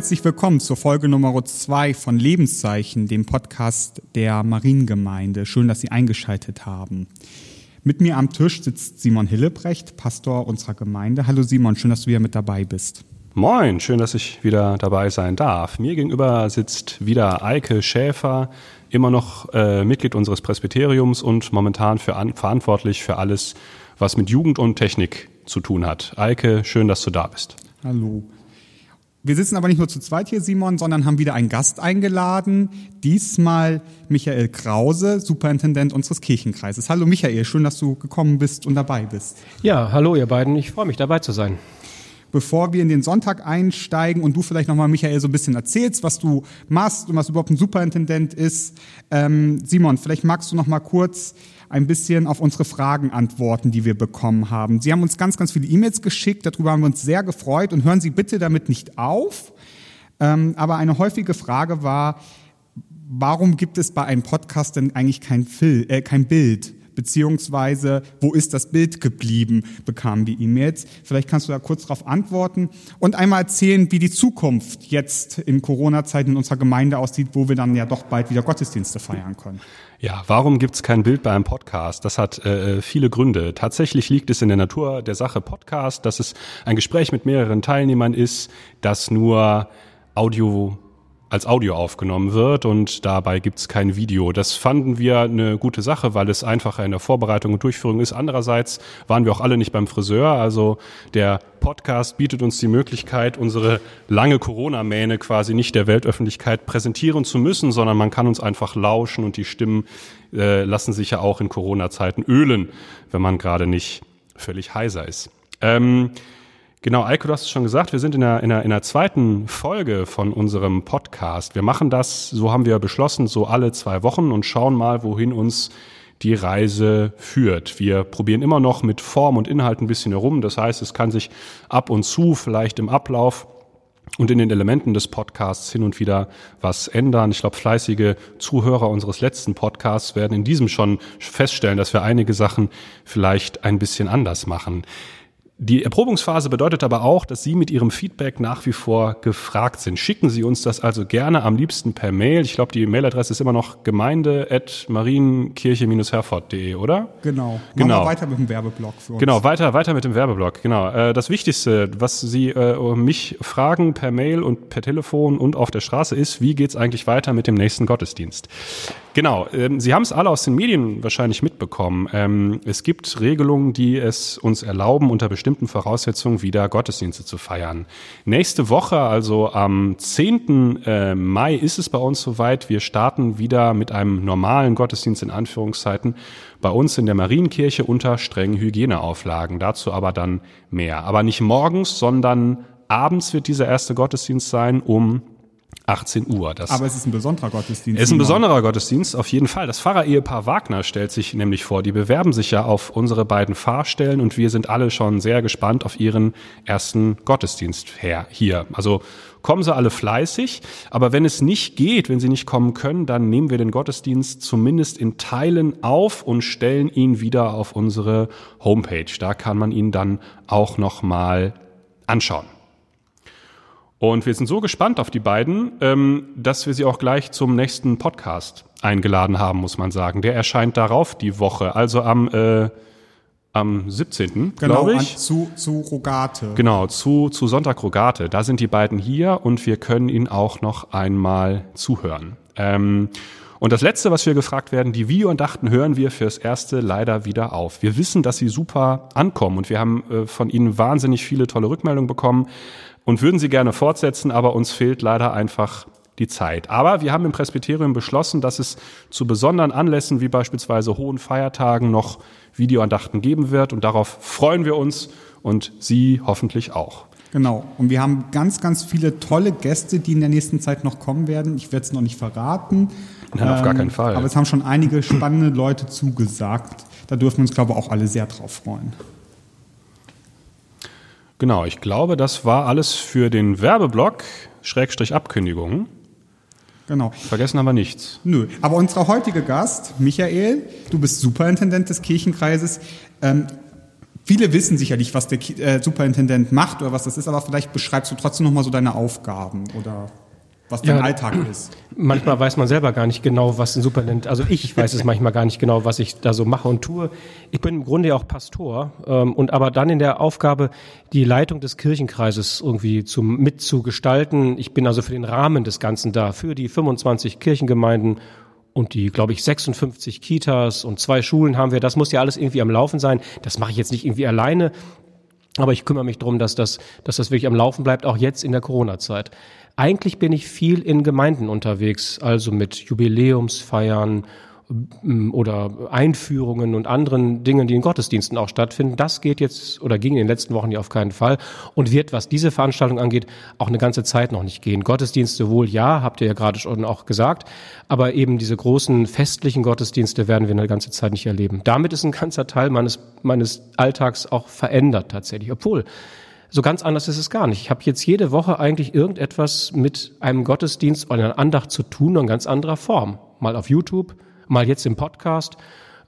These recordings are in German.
Herzlich willkommen zur Folge Nummer zwei von Lebenszeichen, dem Podcast der Mariengemeinde. Schön, dass Sie eingeschaltet haben. Mit mir am Tisch sitzt Simon Hillebrecht, Pastor unserer Gemeinde. Hallo Simon, schön, dass du wieder mit dabei bist. Moin, schön, dass ich wieder dabei sein darf. Mir gegenüber sitzt wieder Eike Schäfer, immer noch äh, Mitglied unseres Presbyteriums und momentan für an, verantwortlich für alles, was mit Jugend und Technik zu tun hat. Eike, schön, dass du da bist. Hallo. Wir sitzen aber nicht nur zu zweit hier, Simon, sondern haben wieder einen Gast eingeladen. Diesmal Michael Krause, Superintendent unseres Kirchenkreises. Hallo Michael, schön, dass du gekommen bist und dabei bist. Ja, hallo ihr beiden, ich freue mich dabei zu sein. Bevor wir in den Sonntag einsteigen und du vielleicht nochmal, Michael, so ein bisschen erzählst, was du machst und was überhaupt ein Superintendent ist. Ähm, Simon, vielleicht magst du nochmal kurz ein bisschen auf unsere Fragen antworten, die wir bekommen haben. Sie haben uns ganz, ganz viele E-Mails geschickt, darüber haben wir uns sehr gefreut und hören Sie bitte damit nicht auf. Ähm, aber eine häufige Frage war, warum gibt es bei einem Podcast denn eigentlich kein, Film, äh, kein Bild? beziehungsweise wo ist das Bild geblieben, bekamen die E-Mails. Vielleicht kannst du da kurz darauf antworten und einmal erzählen, wie die Zukunft jetzt in Corona-Zeiten in unserer Gemeinde aussieht, wo wir dann ja doch bald wieder Gottesdienste feiern können. Ja, warum gibt es kein Bild bei einem Podcast? Das hat äh, viele Gründe. Tatsächlich liegt es in der Natur der Sache Podcast, dass es ein Gespräch mit mehreren Teilnehmern ist, das nur Audio als Audio aufgenommen wird und dabei gibt's kein Video. Das fanden wir eine gute Sache, weil es einfacher in der Vorbereitung und Durchführung ist. Andererseits waren wir auch alle nicht beim Friseur. Also der Podcast bietet uns die Möglichkeit, unsere lange Corona-Mähne quasi nicht der Weltöffentlichkeit präsentieren zu müssen, sondern man kann uns einfach lauschen und die Stimmen äh, lassen sich ja auch in Corona-Zeiten ölen, wenn man gerade nicht völlig heiser ist. Ähm, Genau, Eiko, du hast es schon gesagt, wir sind in der, in, der, in der zweiten Folge von unserem Podcast. Wir machen das, so haben wir beschlossen, so alle zwei Wochen und schauen mal, wohin uns die Reise führt. Wir probieren immer noch mit Form und Inhalt ein bisschen herum. Das heißt, es kann sich ab und zu vielleicht im Ablauf und in den Elementen des Podcasts hin und wieder was ändern. Ich glaube, fleißige Zuhörer unseres letzten Podcasts werden in diesem schon feststellen, dass wir einige Sachen vielleicht ein bisschen anders machen. Die Erprobungsphase bedeutet aber auch, dass Sie mit Ihrem Feedback nach wie vor gefragt sind. Schicken Sie uns das also gerne am liebsten per Mail. Ich glaube, die Mailadresse ist immer noch gemeinde.marienkirche-herford.de, oder? Genau. Genau. Machen wir weiter mit dem Werbeblock für uns. Genau, weiter, weiter mit dem Werbeblock. Genau. Äh, das Wichtigste, was Sie äh, mich fragen per Mail und per Telefon und auf der Straße ist, wie geht's eigentlich weiter mit dem nächsten Gottesdienst? Genau. Ähm, Sie haben es alle aus den Medien wahrscheinlich mitbekommen. Ähm, es gibt Regelungen, die es uns erlauben, unter bestimmten Voraussetzungen wieder Gottesdienste zu feiern. Nächste Woche, also am 10. Äh, Mai, ist es bei uns soweit. Wir starten wieder mit einem normalen Gottesdienst in Anführungszeiten bei uns in der Marienkirche unter strengen Hygieneauflagen. Dazu aber dann mehr. Aber nicht morgens, sondern abends wird dieser erste Gottesdienst sein um 18 Uhr. Das Aber es ist ein besonderer Gottesdienst. Es ist ein besonderer Gottesdienst, auf jeden Fall. Das Pfarrer-Ehepaar Wagner stellt sich nämlich vor. Die bewerben sich ja auf unsere beiden Fahrstellen und wir sind alle schon sehr gespannt auf ihren ersten Gottesdienst her, hier. Also kommen Sie alle fleißig. Aber wenn es nicht geht, wenn Sie nicht kommen können, dann nehmen wir den Gottesdienst zumindest in Teilen auf und stellen ihn wieder auf unsere Homepage. Da kann man ihn dann auch nochmal anschauen. Und wir sind so gespannt auf die beiden, ähm, dass wir sie auch gleich zum nächsten Podcast eingeladen haben, muss man sagen. Der erscheint darauf die Woche, also am, äh, am 17. Genau, glaube ich. zu, zu Rogate. Genau, zu, zu Sonntag Rogate. Da sind die beiden hier und wir können ihnen auch noch einmal zuhören. Ähm, und das Letzte, was wir gefragt werden, die Videoandachten hören wir fürs Erste leider wieder auf. Wir wissen, dass sie super ankommen und wir haben äh, von ihnen wahnsinnig viele tolle Rückmeldungen bekommen und würden sie gerne fortsetzen, aber uns fehlt leider einfach die Zeit. Aber wir haben im Presbyterium beschlossen, dass es zu besonderen Anlässen wie beispielsweise hohen Feiertagen noch Videoandachten geben wird und darauf freuen wir uns und Sie hoffentlich auch. Genau. Und wir haben ganz, ganz viele tolle Gäste, die in der nächsten Zeit noch kommen werden. Ich werde es noch nicht verraten. Nein, auf gar keinen ähm, Fall. Aber es haben schon einige spannende Leute zugesagt. Da dürfen wir uns, glaube ich, auch alle sehr drauf freuen. Genau, ich glaube, das war alles für den Werbeblock, Schrägstrich Abkündigungen. Genau. Vergessen haben wir nichts. Nö. Aber unser heutiger Gast, Michael, du bist Superintendent des Kirchenkreises. Ähm, viele wissen sicherlich, was der äh, Superintendent macht oder was das ist, aber vielleicht beschreibst du trotzdem nochmal so deine Aufgaben oder was dein ja, Alltag ist. Manchmal weiß man selber gar nicht genau, was ein Superintendent, also ich weiß es manchmal gar nicht genau, was ich da so mache und tue. Ich bin im Grunde ja auch Pastor ähm, und aber dann in der Aufgabe, die Leitung des Kirchenkreises irgendwie zu, mitzugestalten. Ich bin also für den Rahmen des Ganzen da, für die 25 Kirchengemeinden und die, glaube ich, 56 Kitas und zwei Schulen haben wir. Das muss ja alles irgendwie am Laufen sein. Das mache ich jetzt nicht irgendwie alleine. Aber ich kümmere mich darum, dass das, dass das wirklich am Laufen bleibt, auch jetzt in der Corona-Zeit. Eigentlich bin ich viel in Gemeinden unterwegs, also mit Jubiläumsfeiern oder Einführungen und anderen Dingen, die in Gottesdiensten auch stattfinden. Das geht jetzt oder ging in den letzten Wochen ja auf keinen Fall und wird, was diese Veranstaltung angeht, auch eine ganze Zeit noch nicht gehen. Gottesdienste wohl ja, habt ihr ja gerade schon auch gesagt, aber eben diese großen festlichen Gottesdienste werden wir eine ganze Zeit nicht erleben. Damit ist ein ganzer Teil meines, meines Alltags auch verändert tatsächlich, obwohl so ganz anders ist es gar nicht. Ich habe jetzt jede Woche eigentlich irgendetwas mit einem Gottesdienst oder einer Andacht zu tun in ganz anderer Form. Mal auf YouTube, mal jetzt im Podcast,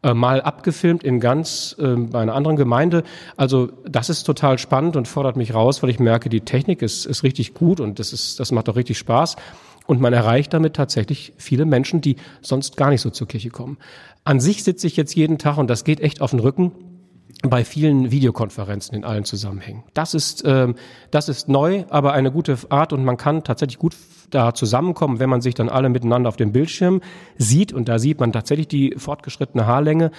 äh, mal abgefilmt in ganz äh, bei einer anderen Gemeinde. Also das ist total spannend und fordert mich raus, weil ich merke, die Technik ist, ist richtig gut und das ist das macht auch richtig Spaß. Und man erreicht damit tatsächlich viele Menschen, die sonst gar nicht so zur Kirche kommen. An sich sitze ich jetzt jeden Tag und das geht echt auf den Rücken bei vielen Videokonferenzen in allen Zusammenhängen. Das ist, ähm, das ist neu, aber eine gute Art und man kann tatsächlich gut da zusammenkommen, wenn man sich dann alle miteinander auf dem Bildschirm sieht und da sieht man tatsächlich die fortgeschrittene Haarlänge,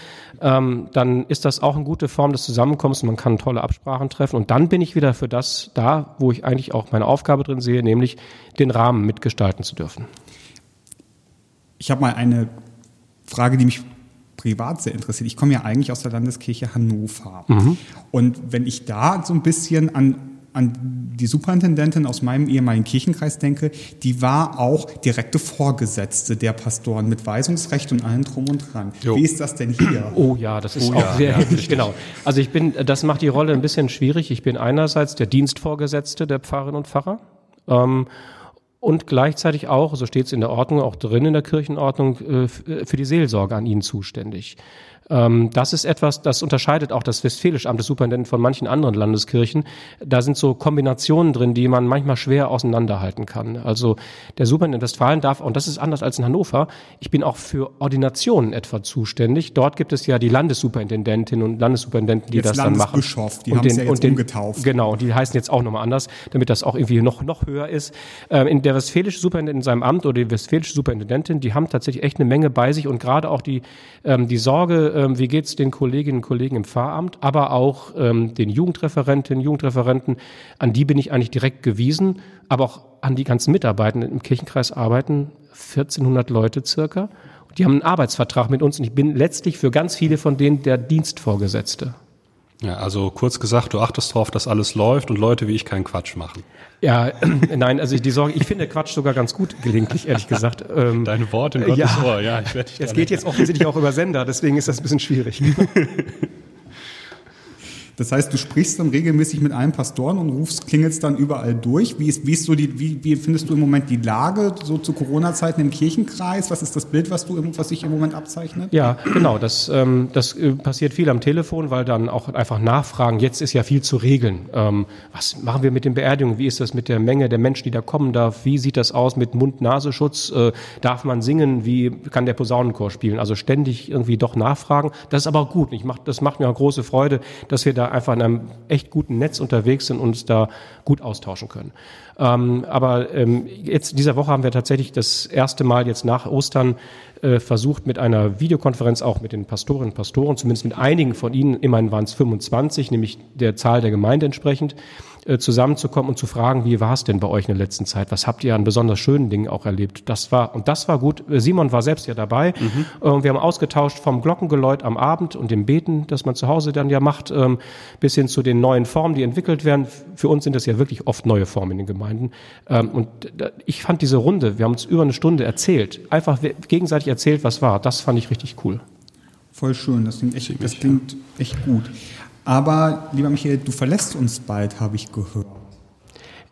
ähm, dann ist das auch eine gute Form des Zusammenkommens und man kann tolle Absprachen treffen und dann bin ich wieder für das da, wo ich eigentlich auch meine Aufgabe drin sehe, nämlich den Rahmen mitgestalten zu dürfen. Ich habe mal eine Frage, die mich privat sehr interessiert. Ich komme ja eigentlich aus der Landeskirche Hannover. Mhm. Und wenn ich da so ein bisschen an, an die Superintendentin aus meinem ehemaligen Kirchenkreis denke, die war auch direkte Vorgesetzte der Pastoren mit Weisungsrecht und allem drum und dran. Jo. Wie ist das denn hier? Oh ja, das ist oh, auch ja, sehr ja, genau. Also ich bin, das macht die Rolle ein bisschen schwierig. Ich bin einerseits der Dienstvorgesetzte der Pfarrerinnen und Pfarrer. Ähm, und gleichzeitig auch, so steht es in der Ordnung, auch drin in der Kirchenordnung, äh, für die Seelsorge an ihnen zuständig. Ähm, das ist etwas, das unterscheidet auch das Westfälische Amt des Superintendenten von manchen anderen Landeskirchen. Da sind so Kombinationen drin, die man manchmal schwer auseinanderhalten kann. Also der Superintendent Westfalen darf, und das ist anders als in Hannover, ich bin auch für Ordinationen etwa zuständig. Dort gibt es ja die Landessuperintendentinnen und Landessuperintendenten, die jetzt das dann machen. Die haben es ja jetzt den, umgetauft. Genau, die heißen jetzt auch nochmal anders, damit das auch irgendwie noch, noch höher ist. Ähm, in der westfälische Superintendent in seinem Amt oder die westfälische Superintendentin, die haben tatsächlich echt eine Menge bei sich und gerade auch die, ähm, die Sorge, ähm, wie geht es den Kolleginnen und Kollegen im Pfarramt, aber auch ähm, den Jugendreferentinnen, Jugendreferenten, an die bin ich eigentlich direkt gewiesen, aber auch an die ganzen Mitarbeitenden im Kirchenkreis arbeiten 1400 Leute circa. Die haben einen Arbeitsvertrag mit uns und ich bin letztlich für ganz viele von denen der Dienstvorgesetzte. Ja, also kurz gesagt, du achtest darauf, dass alles läuft und Leute wie ich keinen Quatsch machen. Ja, nein, also die Sorge, ich finde Quatsch sogar ganz gut gelegentlich, ehrlich gesagt. Ähm, Deine Worte in Gottes ja, Ohr, ja, ich werde dich Es geht jetzt offensichtlich auch über Sender, deswegen ist das ein bisschen schwierig. Das heißt, du sprichst dann regelmäßig mit allen Pastoren und rufst, klingelst dann überall durch. Wie ist, wie ist so die, wie, wie findest du im Moment die Lage so zu Corona-Zeiten im Kirchenkreis? Was ist das Bild, was du, was sich im Moment abzeichnet? Ja, genau. Das, ähm, das äh, passiert viel am Telefon, weil dann auch einfach Nachfragen. Jetzt ist ja viel zu regeln. Ähm, was machen wir mit den Beerdigungen? Wie ist das mit der Menge der Menschen, die da kommen darf? Wie sieht das aus mit Mund-Nasenschutz? Äh, darf man singen? Wie kann der Posaunenchor spielen? Also ständig irgendwie doch nachfragen. Das ist aber auch gut. Ich mach, das macht mir auch große Freude, dass wir da einfach in einem echt guten Netz unterwegs sind und uns da gut austauschen können. Ähm, aber ähm, jetzt dieser Woche haben wir tatsächlich das erste Mal jetzt nach Ostern äh, versucht, mit einer Videokonferenz auch mit den Pastorinnen und Pastoren, zumindest mit einigen von ihnen, immerhin waren es 25, nämlich der Zahl der Gemeinde entsprechend, äh, zusammenzukommen und zu fragen, wie war es denn bei euch in der letzten Zeit? Was habt ihr an besonders schönen Dingen auch erlebt? Das war, und das war gut. Simon war selbst ja dabei. Mhm. Und wir haben ausgetauscht vom Glockengeläut am Abend und dem Beten, das man zu Hause dann ja macht, ähm, bis hin zu den neuen Formen, die entwickelt werden. Für uns sind das ja wirklich oft neue Formen in den Gemeinden. Ähm, und ich fand diese Runde, wir haben uns über eine Stunde erzählt, einfach gegenseitig erzählt, was war. Das fand ich richtig cool. Voll schön, das klingt echt, das klingt echt gut. Aber, lieber Michael, du verlässt uns bald, habe ich gehört.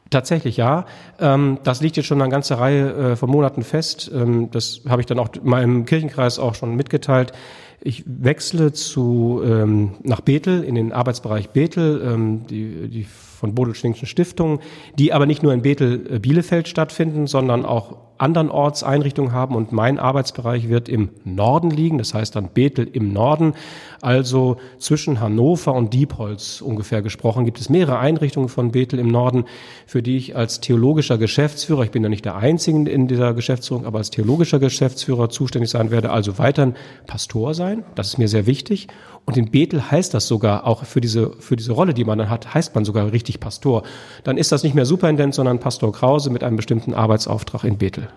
Tatsächlich ja. Ähm, das liegt jetzt schon eine ganze Reihe äh, von Monaten fest. Ähm, das habe ich dann auch meinem Kirchenkreis auch schon mitgeteilt. Ich wechsle zu, ähm, nach Bethel, in den Arbeitsbereich Bethel, die, die von Bodel-Schwingschen Stiftung, die aber nicht nur in Bethel äh, Bielefeld stattfinden, sondern auch andernorts Einrichtungen haben und mein Arbeitsbereich wird im Norden liegen, das heißt dann Bethel im Norden, also zwischen Hannover und Diepholz ungefähr gesprochen, gibt es mehrere Einrichtungen von Bethel im Norden, für die ich als theologischer Geschäftsführer, ich bin ja nicht der Einzige in dieser Geschäftsführung, aber als theologischer Geschäftsführer zuständig sein werde, also weiterhin Pastor sein, das ist mir sehr wichtig und in Bethel heißt das sogar auch für diese, für diese Rolle, die man dann hat, heißt man sogar richtig Pastor. Dann ist das nicht mehr Superintendent, sondern Pastor Krause mit einem bestimmten Arbeitsauftrag in Bethel.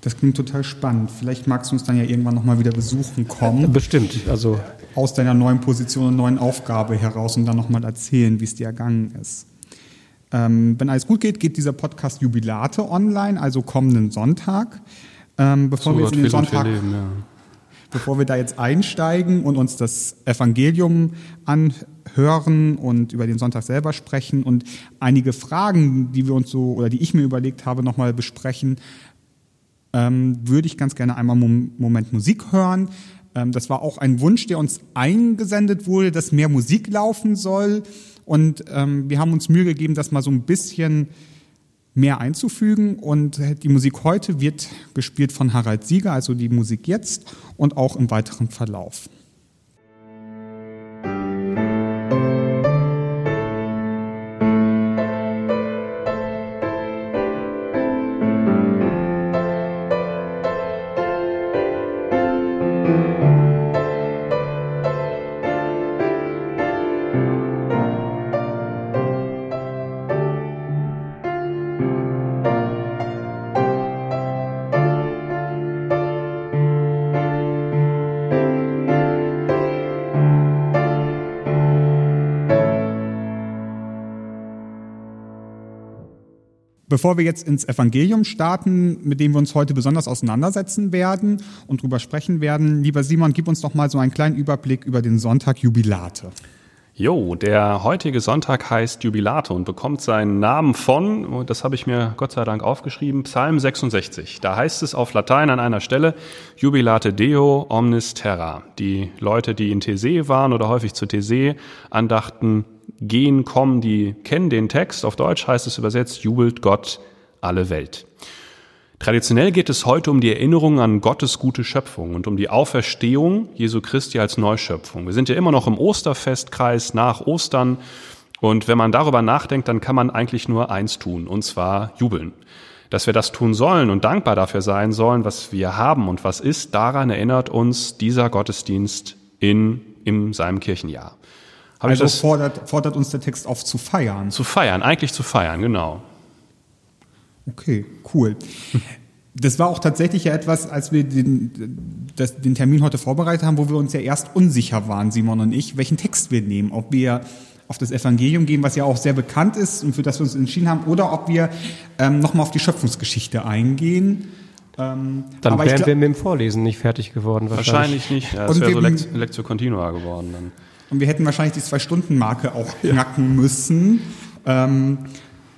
Das klingt total spannend. Vielleicht magst du uns dann ja irgendwann nochmal wieder besuchen kommen. Bestimmt. Also aus deiner neuen Position und neuen Aufgabe heraus und dann nochmal erzählen, wie es dir ergangen ist. Ähm, wenn alles gut geht, geht dieser Podcast Jubilate online, also kommenden Sonntag. Ähm, bevor so wir jetzt in den Sonntag, leben, ja bevor wir da jetzt einsteigen und uns das Evangelium anhören und über den Sonntag selber sprechen und einige Fragen, die wir uns so oder die ich mir überlegt habe, nochmal besprechen, ähm, würde ich ganz gerne einmal einen Moment Musik hören. Ähm, das war auch ein Wunsch, der uns eingesendet wurde, dass mehr Musik laufen soll. Und ähm, wir haben uns Mühe gegeben, das mal so ein bisschen mehr einzufügen. Und die Musik heute wird gespielt von Harald Sieger, also die Musik jetzt und auch im weiteren Verlauf. Bevor wir jetzt ins Evangelium starten, mit dem wir uns heute besonders auseinandersetzen werden und drüber sprechen werden, lieber Simon, gib uns doch mal so einen kleinen Überblick über den Sonntag Jubilate. Jo, der heutige Sonntag heißt Jubilate und bekommt seinen Namen von, das habe ich mir Gott sei Dank aufgeschrieben, Psalm 66. Da heißt es auf Latein an einer Stelle, Jubilate Deo omnis terra. Die Leute, die in These waren oder häufig zu These andachten, gehen, kommen, die kennen den Text. Auf Deutsch heißt es übersetzt, jubelt Gott alle Welt. Traditionell geht es heute um die Erinnerung an Gottes gute Schöpfung und um die Auferstehung Jesu Christi als Neuschöpfung. Wir sind ja immer noch im Osterfestkreis nach Ostern und wenn man darüber nachdenkt, dann kann man eigentlich nur eins tun, und zwar jubeln. Dass wir das tun sollen und dankbar dafür sein sollen, was wir haben und was ist, daran erinnert uns dieser Gottesdienst in, in seinem Kirchenjahr. Hab also fordert, fordert uns der Text auf zu feiern. Zu feiern, eigentlich zu feiern, genau. Okay, cool. Das war auch tatsächlich ja etwas, als wir den, das, den Termin heute vorbereitet haben, wo wir uns ja erst unsicher waren, Simon und ich, welchen Text wir nehmen. Ob wir auf das Evangelium gehen, was ja auch sehr bekannt ist und für das wir uns entschieden haben, oder ob wir ähm, nochmal auf die Schöpfungsgeschichte eingehen. Ähm, dann wären wir mit dem Vorlesen nicht fertig geworden. Wahrscheinlich, wahrscheinlich nicht. Ja, das wäre so Lektio Continua geworden. Dann. Und wir hätten wahrscheinlich die Zwei-Stunden-Marke auch knacken ja. müssen. Ähm,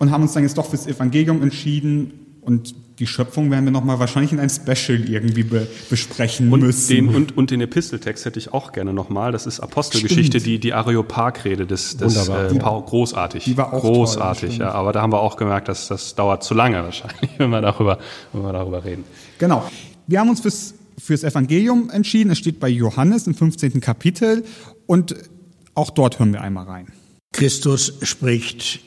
und haben uns dann jetzt doch fürs Evangelium entschieden und die Schöpfung werden wir nochmal wahrscheinlich in einem Special irgendwie be besprechen und müssen. Den, und, und den Episteltext hätte ich auch gerne nochmal. Das ist Apostelgeschichte, Stimmt. die, die Areopag-Rede des, des äh, Paul. Großartig. Die war auch Großartig, toll, ja. Aber da haben wir auch gemerkt, dass das dauert zu lange wahrscheinlich, wenn wir darüber, wenn wir darüber reden. Genau. Wir haben uns fürs, fürs Evangelium entschieden. Es steht bei Johannes im 15. Kapitel und auch dort hören wir einmal rein. Christus spricht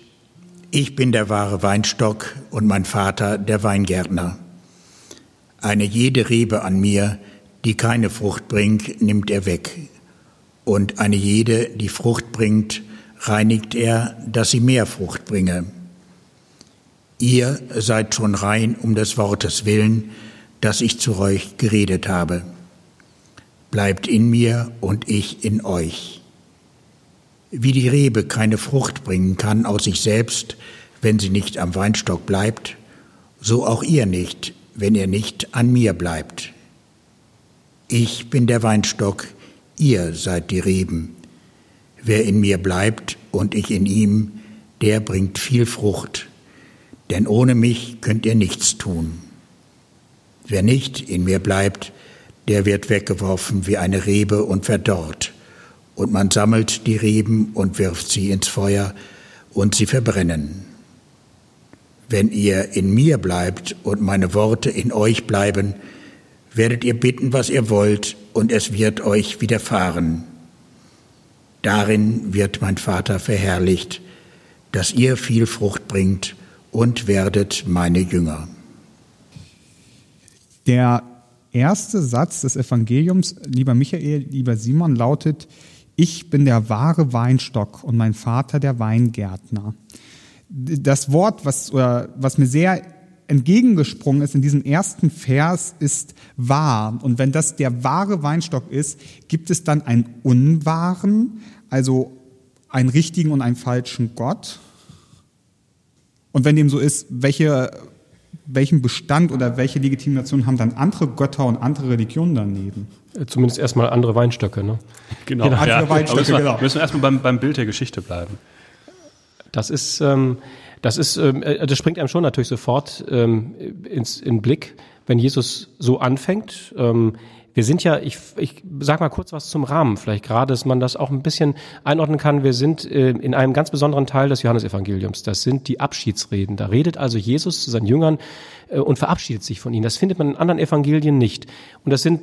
ich bin der wahre Weinstock und mein Vater der Weingärtner. Eine jede Rebe an mir, die keine Frucht bringt, nimmt er weg. Und eine jede, die Frucht bringt, reinigt er, dass sie mehr Frucht bringe. Ihr seid schon rein um des Wortes willen, das ich zu euch geredet habe. Bleibt in mir und ich in euch. Wie die Rebe keine Frucht bringen kann aus sich selbst, wenn sie nicht am Weinstock bleibt, so auch ihr nicht, wenn ihr nicht an mir bleibt. Ich bin der Weinstock, ihr seid die Reben. Wer in mir bleibt und ich in ihm, der bringt viel Frucht, denn ohne mich könnt ihr nichts tun. Wer nicht in mir bleibt, der wird weggeworfen wie eine Rebe und verdorrt. Und man sammelt die Reben und wirft sie ins Feuer und sie verbrennen. Wenn ihr in mir bleibt und meine Worte in euch bleiben, werdet ihr bitten, was ihr wollt, und es wird euch widerfahren. Darin wird mein Vater verherrlicht, dass ihr viel Frucht bringt und werdet meine Jünger. Der erste Satz des Evangeliums, lieber Michael, lieber Simon, lautet, ich bin der wahre Weinstock und mein Vater der Weingärtner. Das Wort, was, was mir sehr entgegengesprungen ist in diesem ersten Vers, ist wahr. Und wenn das der wahre Weinstock ist, gibt es dann einen unwahren, also einen richtigen und einen falschen Gott? Und wenn dem so ist, welche, welchen Bestand oder welche Legitimation haben dann andere Götter und andere Religionen daneben? Äh, zumindest erstmal andere Weinstöcke, ne? Genau, genau. Ja. Weinstöcke, müssen, wir, genau. müssen wir erstmal beim, beim Bild der Geschichte bleiben. Das ist, ähm, das ist, ähm, äh, das springt einem schon natürlich sofort ähm, ins, in Blick, wenn Jesus so anfängt. Ähm, wir sind ja, ich, ich sag mal kurz was zum Rahmen, vielleicht gerade, dass man das auch ein bisschen einordnen kann. Wir sind äh, in einem ganz besonderen Teil des Johannesevangeliums. Das sind die Abschiedsreden. Da redet also Jesus zu seinen Jüngern äh, und verabschiedet sich von ihnen. Das findet man in anderen Evangelien nicht. Und das sind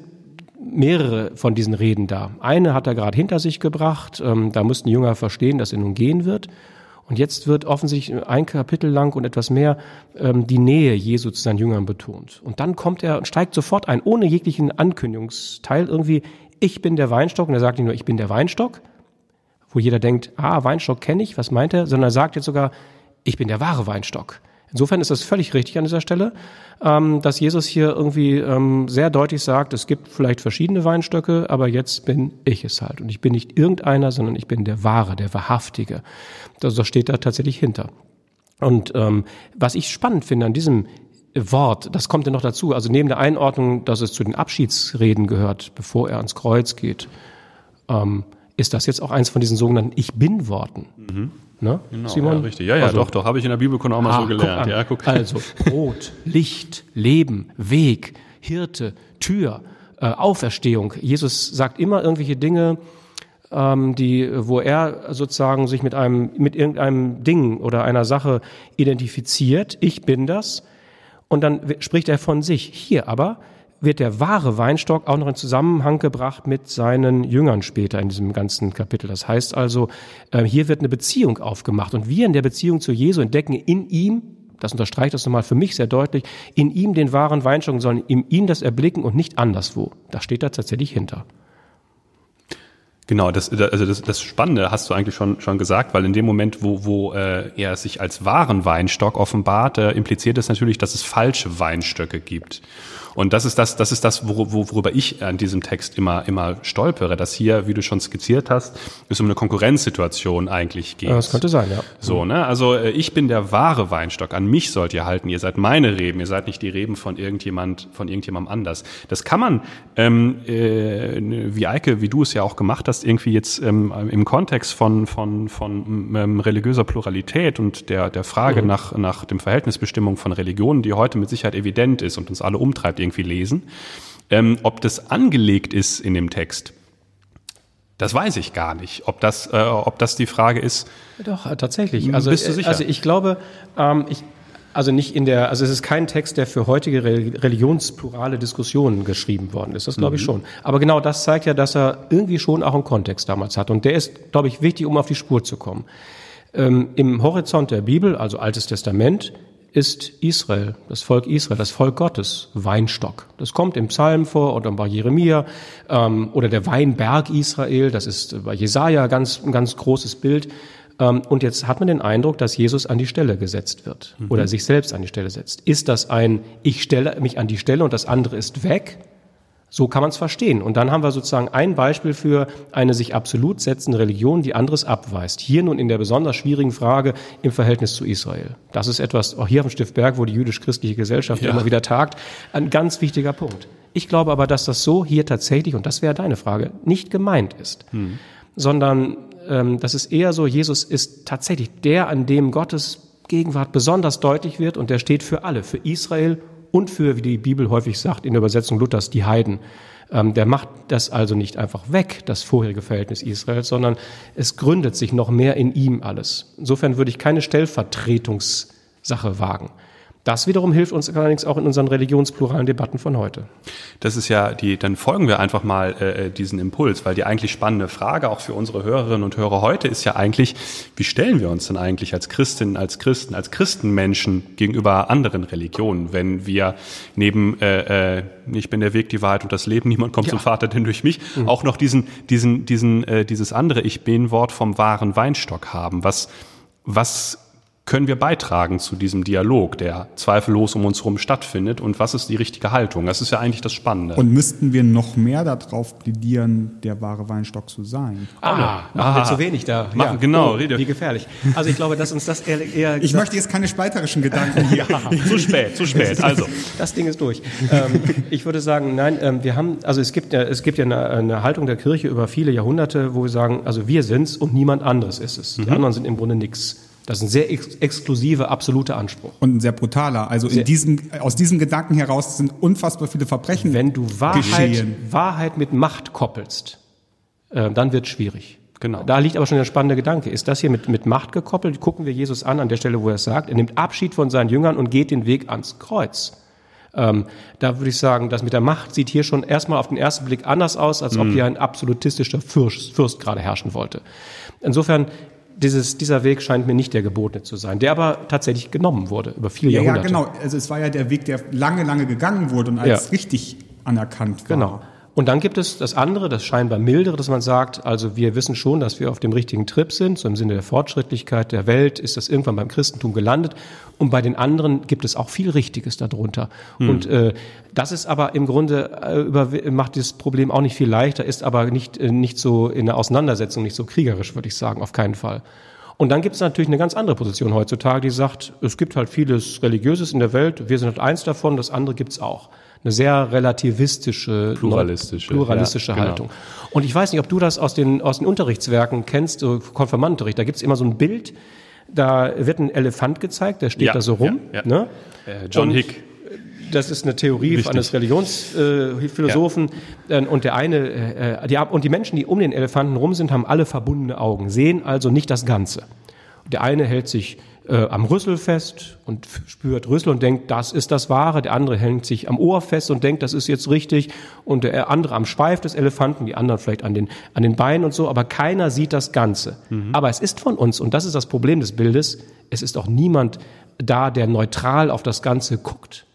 mehrere von diesen Reden da. Eine hat er gerade hinter sich gebracht. Ähm, da mussten Jünger verstehen, dass er nun gehen wird. Und jetzt wird offensichtlich ein Kapitel lang und etwas mehr ähm, die Nähe Jesu zu seinen Jüngern betont. Und dann kommt er und steigt sofort ein, ohne jeglichen Ankündigungsteil irgendwie, ich bin der Weinstock. Und er sagt nicht nur, ich bin der Weinstock, wo jeder denkt, ah, Weinstock kenne ich, was meint er? Sondern er sagt jetzt sogar, ich bin der wahre Weinstock. Insofern ist das völlig richtig an dieser Stelle, ähm, dass Jesus hier irgendwie ähm, sehr deutlich sagt, es gibt vielleicht verschiedene Weinstöcke, aber jetzt bin ich es halt. Und ich bin nicht irgendeiner, sondern ich bin der Wahre, der Wahrhaftige. Das, das steht da tatsächlich hinter. Und ähm, was ich spannend finde an diesem Wort, das kommt ja noch dazu, also neben der Einordnung, dass es zu den Abschiedsreden gehört, bevor er ans Kreuz geht, ist das jetzt auch eins von diesen sogenannten Ich bin-Worten. Mhm. Ne? Genau, Simon? Ja, richtig. Ja, ja, also, doch, doch, habe ich in der Bibelkunde auch mal ah, so gelernt. Guck ja, guck. Also Brot, Licht, Leben, Weg, Hirte, Tür, äh, Auferstehung. Jesus sagt immer irgendwelche Dinge, ähm, die, wo er sozusagen sich mit einem, mit irgendeinem Ding oder einer Sache identifiziert. Ich bin das. Und dann spricht er von sich. Hier aber wird der wahre Weinstock auch noch in Zusammenhang gebracht mit seinen Jüngern später in diesem ganzen Kapitel. Das heißt also, äh, hier wird eine Beziehung aufgemacht und wir in der Beziehung zu Jesu entdecken in ihm, das unterstreicht das nochmal für mich sehr deutlich, in ihm den wahren Weinstock, sollen in ihm das erblicken und nicht anderswo. Da steht da tatsächlich hinter. Genau, das, also das, das Spannende hast du eigentlich schon, schon gesagt, weil in dem Moment, wo, wo äh, er sich als wahren Weinstock offenbart, äh, impliziert es natürlich, dass es falsche Weinstöcke gibt. Und das ist das, das ist das, worüber ich an diesem Text immer, immer stolpere, dass hier, wie du schon skizziert hast, es um eine Konkurrenzsituation eigentlich geht. Das könnte sein, ja. So, ne? Also äh, ich bin der wahre Weinstock. An mich sollt ihr halten. Ihr seid meine Reben. Ihr seid nicht die Reben von irgendjemand, von irgendjemandem anders. Das kann man, ähm, äh, wie Eike, wie du es ja auch gemacht hast, irgendwie jetzt ähm, im Kontext von, von, von ähm, religiöser Pluralität und der, der Frage mhm. nach, nach dem Verhältnisbestimmung von Religionen, die heute mit Sicherheit evident ist und uns alle umtreibt, irgendwie lesen. Ähm, ob das angelegt ist in dem Text, das weiß ich gar nicht. Ob das, äh, ob das die Frage ist. Doch, äh, tatsächlich. Also, bist du sicher? Also ich glaube, ähm, ich, also nicht in der, also es ist kein Text, der für heutige religionsplurale Diskussionen geschrieben worden ist. Das glaube ich mhm. schon. Aber genau das zeigt ja, dass er irgendwie schon auch einen Kontext damals hat. Und der ist, glaube ich, wichtig, um auf die Spur zu kommen. Ähm, Im Horizont der Bibel, also Altes Testament, ist Israel, das Volk Israel, das Volk Gottes, Weinstock. Das kommt im Psalm vor oder bei Jeremia ähm, oder der Weinberg Israel, das ist bei Jesaja ganz, ein ganz großes Bild. Ähm, und jetzt hat man den Eindruck, dass Jesus an die Stelle gesetzt wird mhm. oder sich selbst an die Stelle setzt. Ist das ein, ich stelle mich an die Stelle und das andere ist weg? So kann man es verstehen. Und dann haben wir sozusagen ein Beispiel für eine sich absolut setzende Religion, die anderes abweist. Hier nun in der besonders schwierigen Frage im Verhältnis zu Israel. Das ist etwas, auch hier auf dem Stift Berg, wo die jüdisch-christliche Gesellschaft ja. immer wieder tagt, ein ganz wichtiger Punkt. Ich glaube aber, dass das so hier tatsächlich, und das wäre deine Frage, nicht gemeint ist, hm. sondern ähm, das ist eher so, Jesus ist tatsächlich der, an dem Gottes Gegenwart besonders deutlich wird und der steht für alle, für Israel und für, wie die Bibel häufig sagt, in der Übersetzung Luthers, die Heiden. Ähm, der macht das also nicht einfach weg, das vorherige Verhältnis Israels, sondern es gründet sich noch mehr in ihm alles. Insofern würde ich keine Stellvertretungssache wagen. Das wiederum hilft uns allerdings auch in unseren religionspluralen Debatten von heute. Das ist ja die, dann folgen wir einfach mal äh, diesen Impuls, weil die eigentlich spannende Frage auch für unsere Hörerinnen und Hörer heute ist ja eigentlich, wie stellen wir uns denn eigentlich als Christinnen, als Christen, als Christenmenschen gegenüber anderen Religionen, wenn wir neben äh, äh, ich bin der Weg, die Wahrheit und das Leben, niemand kommt ja. zum Vater denn durch mich, mhm. auch noch diesen, diesen, diesen, äh, dieses andere Ich bin Wort vom wahren Weinstock haben, was, was können wir beitragen zu diesem Dialog, der zweifellos um uns herum stattfindet und was ist die richtige Haltung? Das ist ja eigentlich das Spannende. Und müssten wir noch mehr darauf plädieren, der wahre Weinstock zu sein? Ah, ah machen wir zu wenig da. Machen, ja. Genau, oh, wie gefährlich. Also ich glaube, dass uns das eher... eher ich möchte jetzt keine spalterischen Gedanken hier. ja, zu spät, zu spät. Also das Ding ist durch. Ähm, ich würde sagen, nein, ähm, wir haben, also es gibt ja, es gibt ja eine, eine, Haltung der Kirche über viele Jahrhunderte, wo wir sagen, also wir sind's und niemand anderes ist es. Die mhm. anderen sind im Grunde nichts. Das ist ein sehr ex exklusiver, absoluter Anspruch. Und ein sehr brutaler. Also in diesem, aus diesem Gedanken heraus sind unfassbar viele Verbrechen Wenn du Wahrheit, Wahrheit mit Macht koppelst, äh, dann wird es schwierig. Genau. Da liegt aber schon der spannende Gedanke. Ist das hier mit, mit Macht gekoppelt? Gucken wir Jesus an, an der Stelle, wo er es sagt. Er nimmt Abschied von seinen Jüngern und geht den Weg ans Kreuz. Ähm, da würde ich sagen, das mit der Macht sieht hier schon erstmal auf den ersten Blick anders aus, als ob mhm. hier ein absolutistischer Fürst, Fürst gerade herrschen wollte. Insofern dieses, dieser Weg scheint mir nicht der gebotene zu sein, der aber tatsächlich genommen wurde über viele ja, Jahrhunderte. Ja, genau. Also es war ja der Weg, der lange, lange gegangen wurde und als ja. richtig anerkannt war. Genau. Und dann gibt es das andere, das scheinbar mildere, dass man sagt, also wir wissen schon, dass wir auf dem richtigen Trip sind, so im Sinne der Fortschrittlichkeit der Welt ist das irgendwann beim Christentum gelandet. Und bei den anderen gibt es auch viel Richtiges darunter. Hm. Und äh, das ist aber im Grunde äh, über, macht dieses Problem auch nicht viel leichter, ist aber nicht, äh, nicht so in der Auseinandersetzung, nicht so kriegerisch, würde ich sagen, auf keinen Fall. Und dann gibt es natürlich eine ganz andere Position heutzutage, die sagt, es gibt halt vieles Religiöses in der Welt, wir sind halt eins davon, das andere gibt's auch eine sehr relativistische, pluralistische, pluralistische ja, genau. Haltung. Und ich weiß nicht, ob du das aus den, aus den Unterrichtswerken kennst, so Konfirmandenunterricht. Da gibt's immer so ein Bild, da wird ein Elefant gezeigt, der steht ja, da so rum. Ja, ne? Äh, John und Hick. Das ist eine Theorie Richtig. eines Religionsphilosophen. Äh, und der eine, äh, die, und die Menschen, die um den Elefanten rum sind, haben alle verbundene Augen, sehen also nicht das Ganze. Der eine hält sich äh, am Rüssel fest und spürt Rüssel und denkt, das ist das Wahre. Der andere hängt sich am Ohr fest und denkt, das ist jetzt richtig. Und der andere am Schweif des Elefanten, die anderen vielleicht an den, an den Beinen und so. Aber keiner sieht das Ganze. Mhm. Aber es ist von uns, und das ist das Problem des Bildes, es ist auch niemand da, der neutral auf das Ganze guckt.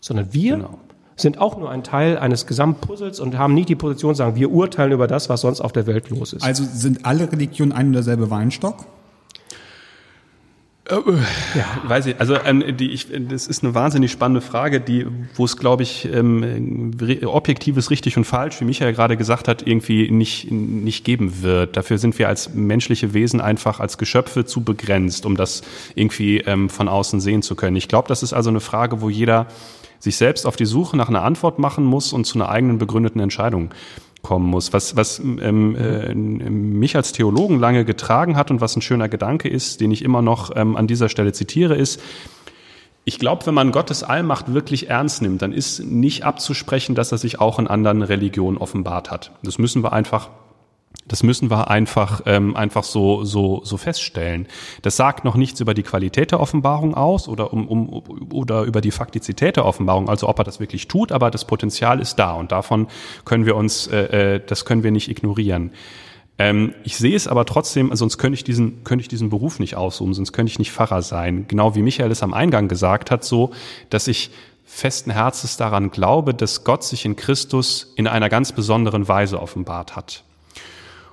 Sondern wir genau sind auch nur ein Teil eines Gesamtpuzzles und haben nie die Position, sagen, wir urteilen über das, was sonst auf der Welt los ist. Also sind alle Religionen ein und derselbe Weinstock? Ja, weiß ich. Also ähm, die, ich, das ist eine wahnsinnig spannende Frage, die, wo es, glaube ich, ähm, objektives richtig und falsch, wie Michael gerade gesagt hat, irgendwie nicht nicht geben wird. Dafür sind wir als menschliche Wesen einfach als Geschöpfe zu begrenzt, um das irgendwie ähm, von außen sehen zu können. Ich glaube, das ist also eine Frage, wo jeder sich selbst auf die Suche nach einer Antwort machen muss und zu einer eigenen begründeten Entscheidung kommen muss. Was, was ähm, äh, mich als Theologen lange getragen hat und was ein schöner Gedanke ist, den ich immer noch ähm, an dieser Stelle zitiere, ist, ich glaube, wenn man Gottes Allmacht wirklich ernst nimmt, dann ist nicht abzusprechen, dass er sich auch in anderen Religionen offenbart hat. Das müssen wir einfach das müssen wir einfach, ähm, einfach so, so, so feststellen. Das sagt noch nichts über die Qualität der Offenbarung aus oder, um, um, oder über die Faktizität der Offenbarung, also ob er das wirklich tut, aber das Potenzial ist da und davon können wir uns, äh, äh das können wir nicht ignorieren. Ähm, ich sehe es aber trotzdem, sonst könnte ich diesen, könnte ich diesen Beruf nicht ausüben, sonst könnte ich nicht Pfarrer sein. Genau wie Michael es am Eingang gesagt hat, so, dass ich festen Herzens daran glaube, dass Gott sich in Christus in einer ganz besonderen Weise offenbart hat.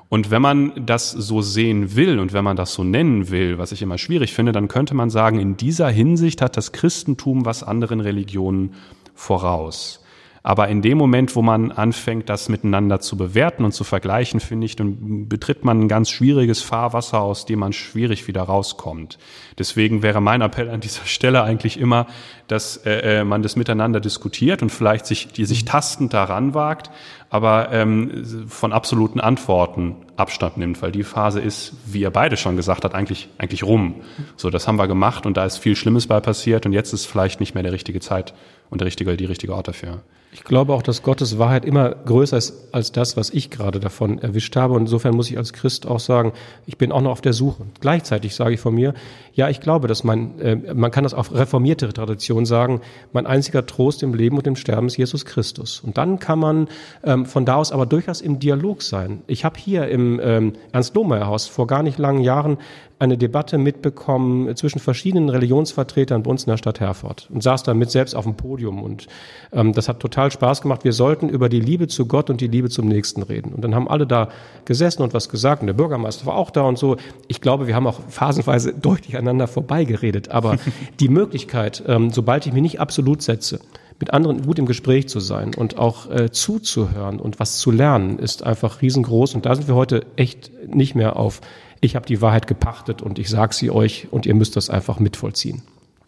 Und wenn man das so sehen will und wenn man das so nennen will, was ich immer schwierig finde, dann könnte man sagen, in dieser Hinsicht hat das Christentum was anderen Religionen voraus. Aber in dem Moment, wo man anfängt, das miteinander zu bewerten und zu vergleichen, finde ich, dann betritt man ein ganz schwieriges Fahrwasser, aus dem man schwierig wieder rauskommt. Deswegen wäre mein Appell an dieser Stelle eigentlich immer, dass äh, äh man das miteinander diskutiert und vielleicht sich, die sich tastend daran wagt, aber ähm, von absoluten Antworten Abstand nimmt, weil die Phase ist, wie ihr beide schon gesagt habt, eigentlich, eigentlich rum. So, das haben wir gemacht und da ist viel Schlimmes bei passiert und jetzt ist vielleicht nicht mehr der richtige Zeit und der richtige, die richtige Ort dafür. Ich glaube auch, dass Gottes Wahrheit immer größer ist als das, was ich gerade davon erwischt habe. Und insofern muss ich als Christ auch sagen, ich bin auch noch auf der Suche. Gleichzeitig sage ich von mir, ja, ich glaube, dass mein, äh, man kann das auf reformierte Tradition sagen, mein einziger Trost im Leben und im Sterben ist Jesus Christus. Und dann kann man ähm, von da aus aber durchaus im Dialog sein. Ich habe hier im ähm, Ernst-Lohmeier-Haus vor gar nicht langen Jahren eine Debatte mitbekommen zwischen verschiedenen Religionsvertretern bei uns in der Stadt Herford und saß da mit selbst auf dem Podium und ähm, das hat total Spaß gemacht. Wir sollten über die Liebe zu Gott und die Liebe zum Nächsten reden. Und dann haben alle da gesessen und was gesagt und der Bürgermeister war auch da und so. Ich glaube, wir haben auch phasenweise deutlich aneinander vorbeigeredet, aber die Möglichkeit, ähm, sobald ich mich nicht absolut setze, mit anderen gut im Gespräch zu sein und auch äh, zuzuhören und was zu lernen, ist einfach riesengroß. Und da sind wir heute echt nicht mehr auf ich habe die Wahrheit gepachtet und ich sage sie euch und ihr müsst das einfach mitvollziehen.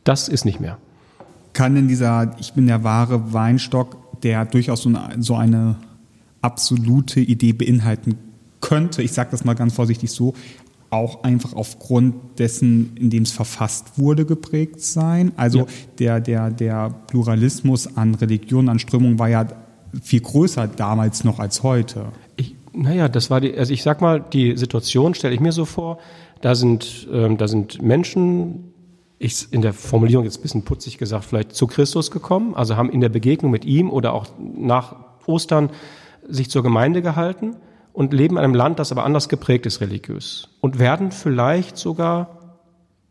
Das ist nicht mehr. Kann denn dieser Ich bin der wahre Weinstock, der durchaus so eine, so eine absolute Idee beinhalten könnte, ich sage das mal ganz vorsichtig so, auch einfach aufgrund dessen, in dem es verfasst wurde, geprägt sein. Also ja. der, der, der Pluralismus an Religionen, an Strömungen war ja viel größer damals noch als heute. Ich, naja, das war die, also ich sag mal, die Situation stelle ich mir so vor, da sind, ähm, da sind Menschen, ich in der Formulierung jetzt ein bisschen putzig gesagt, vielleicht zu Christus gekommen, also haben in der Begegnung mit ihm oder auch nach Ostern sich zur Gemeinde gehalten und leben in einem Land, das aber anders geprägt ist religiös und werden vielleicht sogar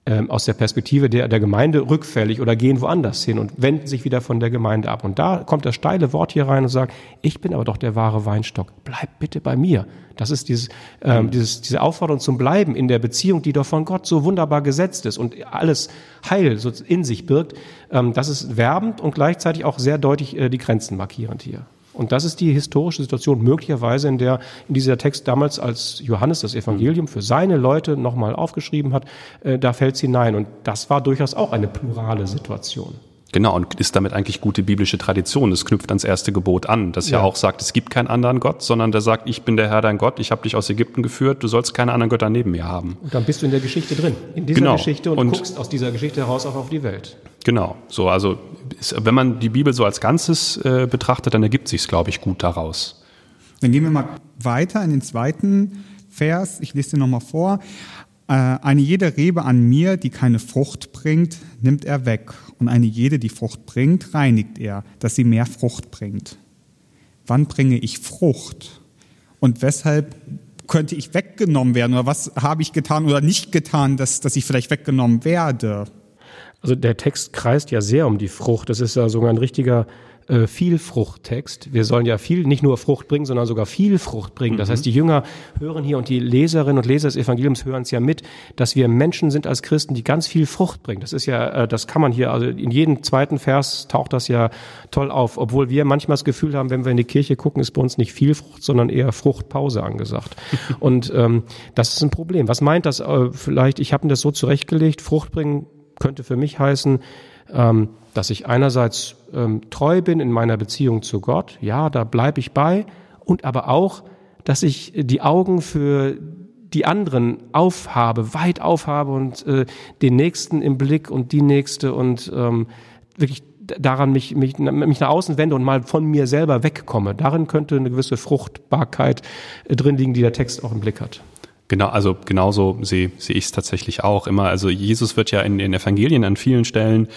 ähm, aus der Perspektive der, der Gemeinde rückfällig oder gehen woanders hin und wenden sich wieder von der Gemeinde ab. Und da kommt das steile Wort hier rein und sagt, ich bin aber doch der wahre Weinstock. Bleib bitte bei mir. Das ist dieses, ähm, dieses, diese Aufforderung zum Bleiben in der Beziehung, die doch von Gott so wunderbar gesetzt ist und alles Heil so in sich birgt. Ähm, das ist werbend und gleichzeitig auch sehr deutlich äh, die Grenzen markierend hier. Und das ist die historische Situation möglicherweise, in der in dieser Text damals, als Johannes das Evangelium für seine Leute nochmal aufgeschrieben hat, äh, da fällt es hinein. Und das war durchaus auch eine plurale Situation. Genau, und ist damit eigentlich gute biblische Tradition. Es knüpft ans erste Gebot an, das ja. ja auch sagt, es gibt keinen anderen Gott, sondern der sagt, ich bin der Herr dein Gott, ich habe dich aus Ägypten geführt, du sollst keine anderen Götter neben mir haben. Und dann bist du in der Geschichte drin, in dieser genau. Geschichte und, und guckst aus dieser Geschichte heraus auch auf die Welt. Genau, so also ist, wenn man die Bibel so als Ganzes äh, betrachtet, dann ergibt sich glaube ich, gut daraus. Dann gehen wir mal weiter in den zweiten Vers. Ich lese den nochmal vor. Äh, eine jede Rebe an mir, die keine Frucht bringt, nimmt er weg. Und eine jede, die Frucht bringt, reinigt er, dass sie mehr Frucht bringt. Wann bringe ich Frucht? Und weshalb könnte ich weggenommen werden? Oder was habe ich getan oder nicht getan, dass, dass ich vielleicht weggenommen werde? Also der Text kreist ja sehr um die Frucht. Das ist ja sogar ein richtiger äh, Vielfruchttext. Wir sollen ja viel, nicht nur Frucht bringen, sondern sogar viel Frucht bringen. Das mhm. heißt, die Jünger hören hier und die Leserinnen und Leser des Evangeliums hören es ja mit, dass wir Menschen sind als Christen, die ganz viel Frucht bringen. Das ist ja, äh, das kann man hier, also in jedem zweiten Vers taucht das ja toll auf, obwohl wir manchmal das Gefühl haben, wenn wir in die Kirche gucken, ist bei uns nicht viel Frucht, sondern eher Fruchtpause angesagt. und ähm, das ist ein Problem. Was meint das äh, vielleicht? Ich habe mir das so zurechtgelegt, Frucht bringen könnte für mich heißen, ähm, dass ich einerseits ähm, treu bin in meiner Beziehung zu Gott, ja, da bleibe ich bei, und aber auch, dass ich die Augen für die anderen aufhabe, weit aufhabe und äh, den Nächsten im Blick und die Nächste und ähm, wirklich daran mich, mich, mich nach außen wende und mal von mir selber wegkomme. Darin könnte eine gewisse Fruchtbarkeit äh, drin liegen, die der Text auch im Blick hat. Genau, also genauso sehe sehe ich es tatsächlich auch immer. Also Jesus wird ja in den Evangelien an vielen Stellen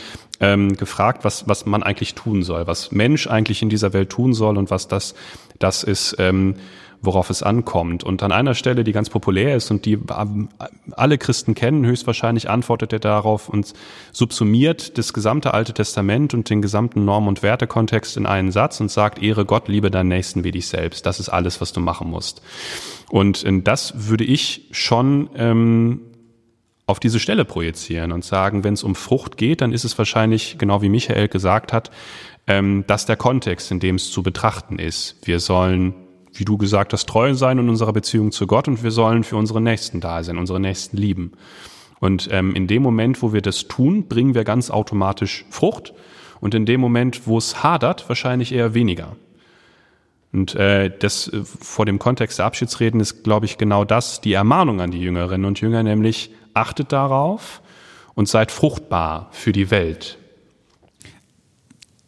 ähm, gefragt, was was man eigentlich tun soll, was Mensch eigentlich in dieser Welt tun soll und was das das ist. Ähm, worauf es ankommt. Und an einer Stelle, die ganz populär ist und die alle Christen kennen, höchstwahrscheinlich antwortet er darauf und subsumiert das gesamte Alte Testament und den gesamten Norm- und Wertekontext in einen Satz und sagt, ehre Gott, liebe deinen Nächsten wie dich selbst. Das ist alles, was du machen musst. Und das würde ich schon ähm, auf diese Stelle projizieren und sagen, wenn es um Frucht geht, dann ist es wahrscheinlich, genau wie Michael gesagt hat, ähm, dass der Kontext, in dem es zu betrachten ist. Wir sollen wie du gesagt hast, treu sein in unserer Beziehung zu Gott und wir sollen für unsere Nächsten da sein, unsere Nächsten lieben. Und ähm, in dem Moment, wo wir das tun, bringen wir ganz automatisch Frucht und in dem Moment, wo es hadert, wahrscheinlich eher weniger. Und äh, das äh, vor dem Kontext der Abschiedsreden ist, glaube ich, genau das, die Ermahnung an die Jüngerinnen und Jünger, nämlich achtet darauf und seid fruchtbar für die Welt.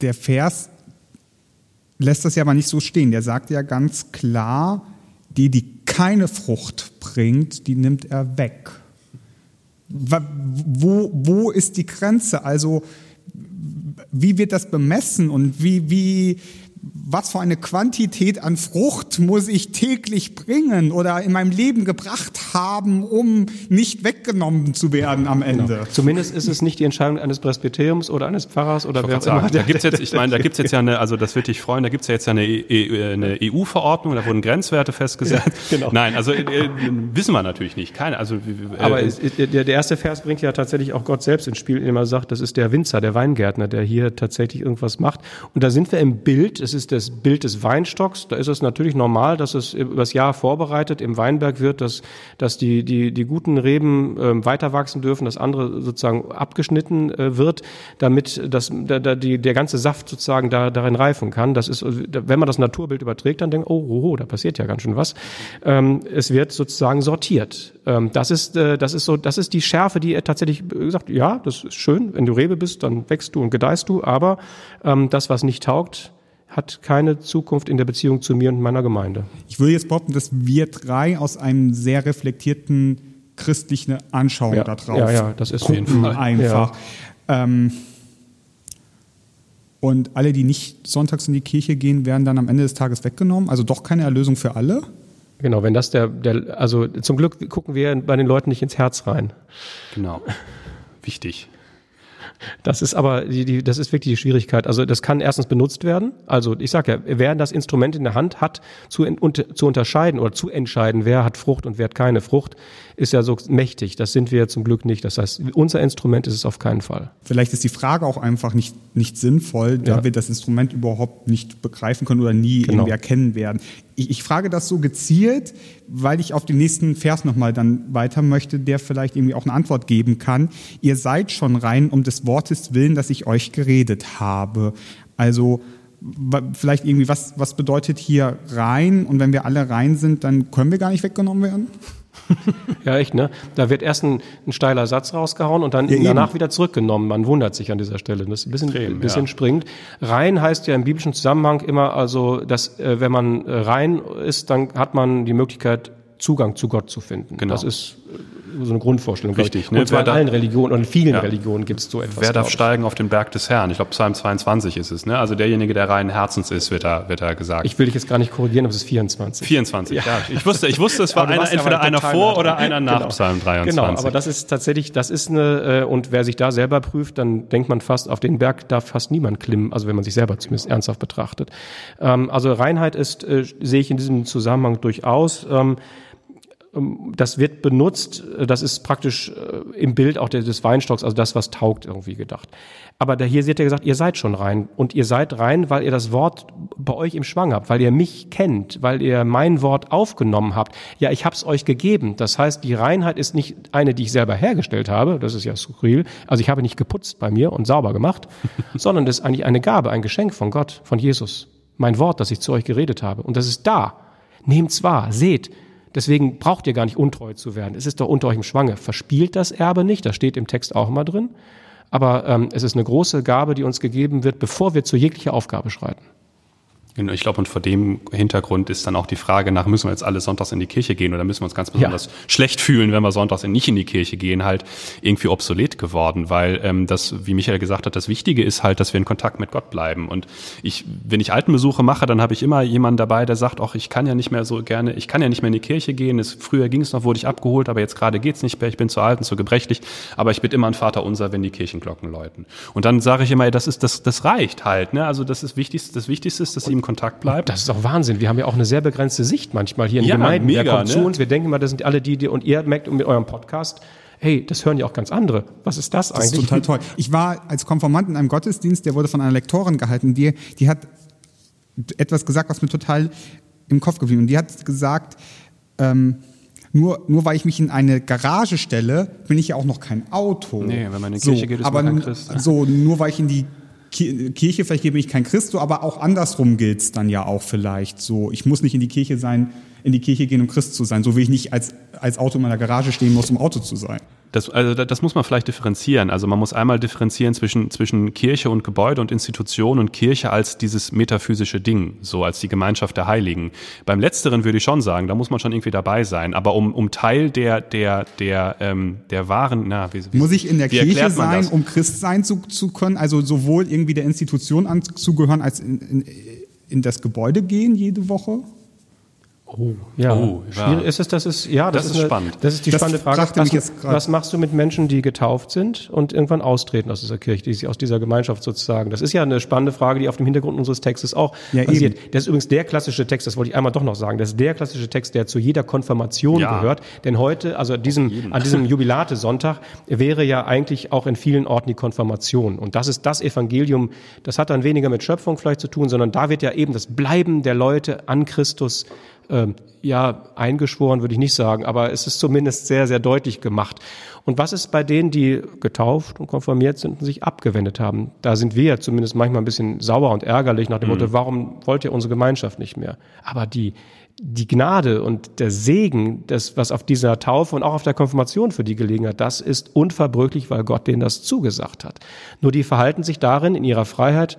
Der Vers lässt das ja aber nicht so stehen. Der sagt ja ganz klar, die, die keine Frucht bringt, die nimmt er weg. Wo, wo ist die Grenze? Also, wie wird das bemessen und wie, wie, was für eine Quantität an Frucht muss ich täglich bringen oder in meinem Leben gebracht haben, um nicht weggenommen zu werden am Ende. Genau. Zumindest ist es nicht die Entscheidung eines Presbyteriums oder eines Pfarrers oder wer auch immer. Da gibt's jetzt, ich meine, da gibt's jetzt ja eine, also das wird dich freuen, da gibt's ja jetzt ja eine, e, eine EU-Verordnung, da wurden Grenzwerte festgesetzt. Ja, genau. Nein, also äh, wissen wir natürlich nicht. Keine, also, äh, Aber es, der, der erste Vers bringt ja tatsächlich auch Gott selbst ins Spiel, indem er sagt, das ist der Winzer, der Weingärtner, der hier tatsächlich irgendwas macht. Und da sind wir im Bild, es ist das Bild des Weinstocks. Da ist es natürlich normal, dass es übers Jahr vorbereitet im Weinberg wird, dass, dass die, die, die guten Reben äh, weiter wachsen dürfen, dass andere sozusagen abgeschnitten äh, wird, damit das, da, da, die, der ganze Saft sozusagen da, darin reifen kann. Das ist, wenn man das Naturbild überträgt, dann denkt, oh, oh, oh da passiert ja ganz schön was. Ähm, es wird sozusagen sortiert. Ähm, das ist, äh, das ist so, das ist die Schärfe, die er tatsächlich gesagt, ja, das ist schön, wenn du Rebe bist, dann wächst du und gedeihst du, aber ähm, das, was nicht taugt, hat keine Zukunft in der Beziehung zu mir und meiner Gemeinde. Ich würde jetzt behaupten, dass wir drei aus einem sehr reflektierten christlichen Anschauung ja, darauf ja, ja, das ist gucken einfach. Ja. Ähm, und alle, die nicht sonntags in die Kirche gehen, werden dann am Ende des Tages weggenommen. Also doch keine Erlösung für alle. Genau, wenn das der, der, also zum Glück gucken wir bei den Leuten nicht ins Herz rein. Genau. Wichtig. Das ist aber die, die, das ist wirklich die Schwierigkeit. Also das kann erstens benutzt werden. Also ich sage ja, wer das Instrument in der Hand hat, zu, zu unterscheiden oder zu entscheiden, wer hat Frucht und wer hat keine Frucht, ist ja so mächtig. Das sind wir zum Glück nicht. Das heißt, unser Instrument ist es auf keinen Fall. Vielleicht ist die Frage auch einfach nicht, nicht sinnvoll, da ja. wir das Instrument überhaupt nicht begreifen können oder nie genau. irgendwie erkennen werden. Ich, ich frage das so gezielt, weil ich auf den nächsten Vers nochmal dann weiter möchte, der vielleicht irgendwie auch eine Antwort geben kann. Ihr seid schon rein um des Wortes willen, dass ich euch geredet habe. Also vielleicht irgendwie, was, was bedeutet hier rein? Und wenn wir alle rein sind, dann können wir gar nicht weggenommen werden? ja, echt, ne? Da wird erst ein, ein steiler Satz rausgehauen und dann ja, danach eben. wieder zurückgenommen. Man wundert sich an dieser Stelle. Das ist ein bisschen, Extrem, bisschen ja. springend. Rein heißt ja im biblischen Zusammenhang immer also, dass äh, wenn man äh, rein ist, dann hat man die Möglichkeit, Zugang zu Gott zu finden. Genau. Das ist so eine Grundvorstellung. Richtig. Ne? Und zwar in allen Religionen und in vielen ja. Religionen gibt es so etwas. Wer darf steigen auf den Berg des Herrn? Ich glaube, Psalm 22 ist es. Ne? Also derjenige, der reinen Herzens ist, wird da, wird da gesagt. Ich will dich jetzt gar nicht korrigieren, aber es ist 24. 24, ja. ja. Ich wusste, ich wusste, es war einer, entweder einer vor oder einer nach genau. Psalm 23. Genau, aber das ist tatsächlich, das ist eine, äh, und wer sich da selber prüft, dann denkt man fast, auf den Berg darf fast niemand klimmen, also wenn man sich selber zumindest ernsthaft betrachtet. Ähm, also Reinheit ist, äh, sehe ich in diesem Zusammenhang durchaus. Ähm, das wird benutzt, äh, das ist praktisch äh, im Bild auch des Weinstocks, also das, was taugt, irgendwie gedacht. Aber da hier wird ja gesagt, ihr seid schon rein. Und ihr seid rein, weil ihr das Wort bei euch im Schwang habt, weil ihr mich kennt, weil ihr mein Wort aufgenommen habt. Ja, ich hab's euch gegeben. Das heißt, die Reinheit ist nicht eine, die ich selber hergestellt habe, das ist ja skurril. Also ich habe nicht geputzt bei mir und sauber gemacht, sondern das ist eigentlich eine Gabe, ein Geschenk von Gott, von Jesus. Mein Wort, das ich zu euch geredet habe. Und das ist da. Nehmt's wahr, seht, Deswegen braucht ihr gar nicht untreu zu werden. Es ist doch unter euch im Schwange. Verspielt das Erbe nicht, das steht im Text auch immer drin. Aber ähm, es ist eine große Gabe, die uns gegeben wird, bevor wir zu jeglicher Aufgabe schreiten. Genau, ich glaube, und vor dem Hintergrund ist dann auch die Frage nach, müssen wir jetzt alle sonntags in die Kirche gehen oder müssen wir uns ganz besonders ja. schlecht fühlen, wenn wir sonntags nicht in die Kirche gehen, halt irgendwie obsolet geworden, weil ähm, das, wie Michael gesagt hat, das Wichtige ist halt, dass wir in Kontakt mit Gott bleiben. Und ich, wenn ich Altenbesuche mache, dann habe ich immer jemanden dabei, der sagt, ach, ich kann ja nicht mehr so gerne, ich kann ja nicht mehr in die Kirche gehen. Es, früher ging es noch, wurde ich abgeholt, aber jetzt gerade geht's nicht mehr, ich bin zu alt und zu gebrechlich, aber ich bin immer ein Vater unser, wenn die Kirchenglocken läuten. Und dann sage ich immer, das ist, das, das reicht halt, ne? Also das ist wichtig, das Wichtigste ist, dass sie im Kontakt bleibt. Das ist auch Wahnsinn. Wir haben ja auch eine sehr begrenzte Sicht manchmal hier in ja, Gemeinden. Mega, Wer kommt ne? zu uns? Wir denken immer, das sind alle die, die und ihr merkt mit eurem Podcast, hey, das hören ja auch ganz andere. Was ist das, eigentlich? Das ist total toll. Ich war als Konformant in einem Gottesdienst, der wurde von einer Lektorin gehalten, die, die hat etwas gesagt, was mir total im Kopf geblieben ist. Und die hat gesagt, ähm, nur, nur weil ich mich in eine Garage stelle, bin ich ja auch noch kein Auto. Nee, wenn man in die Kirche so, geht, ist aber man kein Christ. So, nur weil ich in die Kirche, vielleicht bin ich kein Christo, aber auch andersrum gilt's dann ja auch vielleicht so. Ich muss nicht in die Kirche sein, in die Kirche gehen, um Christ zu sein, so wie ich nicht als, als Auto in meiner Garage stehen muss, um Auto zu sein. Das, also das muss man vielleicht differenzieren. Also man muss einmal differenzieren zwischen, zwischen Kirche und Gebäude und Institution und Kirche als dieses metaphysische Ding, so als die Gemeinschaft der Heiligen. Beim Letzteren würde ich schon sagen, da muss man schon irgendwie dabei sein. Aber um, um Teil der, der, der, ähm, der wahren, na, wie, wie Muss ich in der Kirche sein, um Christ sein zu, zu können? Also sowohl irgendwie der Institution anzugehören, als in, in, in das Gebäude gehen jede Woche? Oh, ja. Oh, ja. Ist es, das ist, ja, das, das ist, eine, spannend. Das ist die das spannende Frage. Was, was, machst du mit Menschen, die getauft sind und irgendwann austreten aus dieser Kirche, die, aus dieser Gemeinschaft sozusagen? Das ist ja eine spannende Frage, die auf dem Hintergrund unseres Textes auch ja, basiert. Eben. Das ist übrigens der klassische Text, das wollte ich einmal doch noch sagen, das ist der klassische Text, der zu jeder Konfirmation ja. gehört. Denn heute, also diesem, an diesem Jubilate-Sonntag, wäre ja eigentlich auch in vielen Orten die Konfirmation. Und das ist das Evangelium, das hat dann weniger mit Schöpfung vielleicht zu tun, sondern da wird ja eben das Bleiben der Leute an Christus ähm, ja, eingeschworen würde ich nicht sagen, aber es ist zumindest sehr, sehr deutlich gemacht. Und was ist bei denen, die getauft und konformiert sind und sich abgewendet haben? Da sind wir zumindest manchmal ein bisschen sauer und ärgerlich nach dem mhm. Motto, warum wollt ihr unsere Gemeinschaft nicht mehr? Aber die, die Gnade und der Segen, das, was auf dieser Taufe und auch auf der Konfirmation für die gelegen hat, das ist unverbrüchlich, weil Gott denen das zugesagt hat. Nur die verhalten sich darin in ihrer Freiheit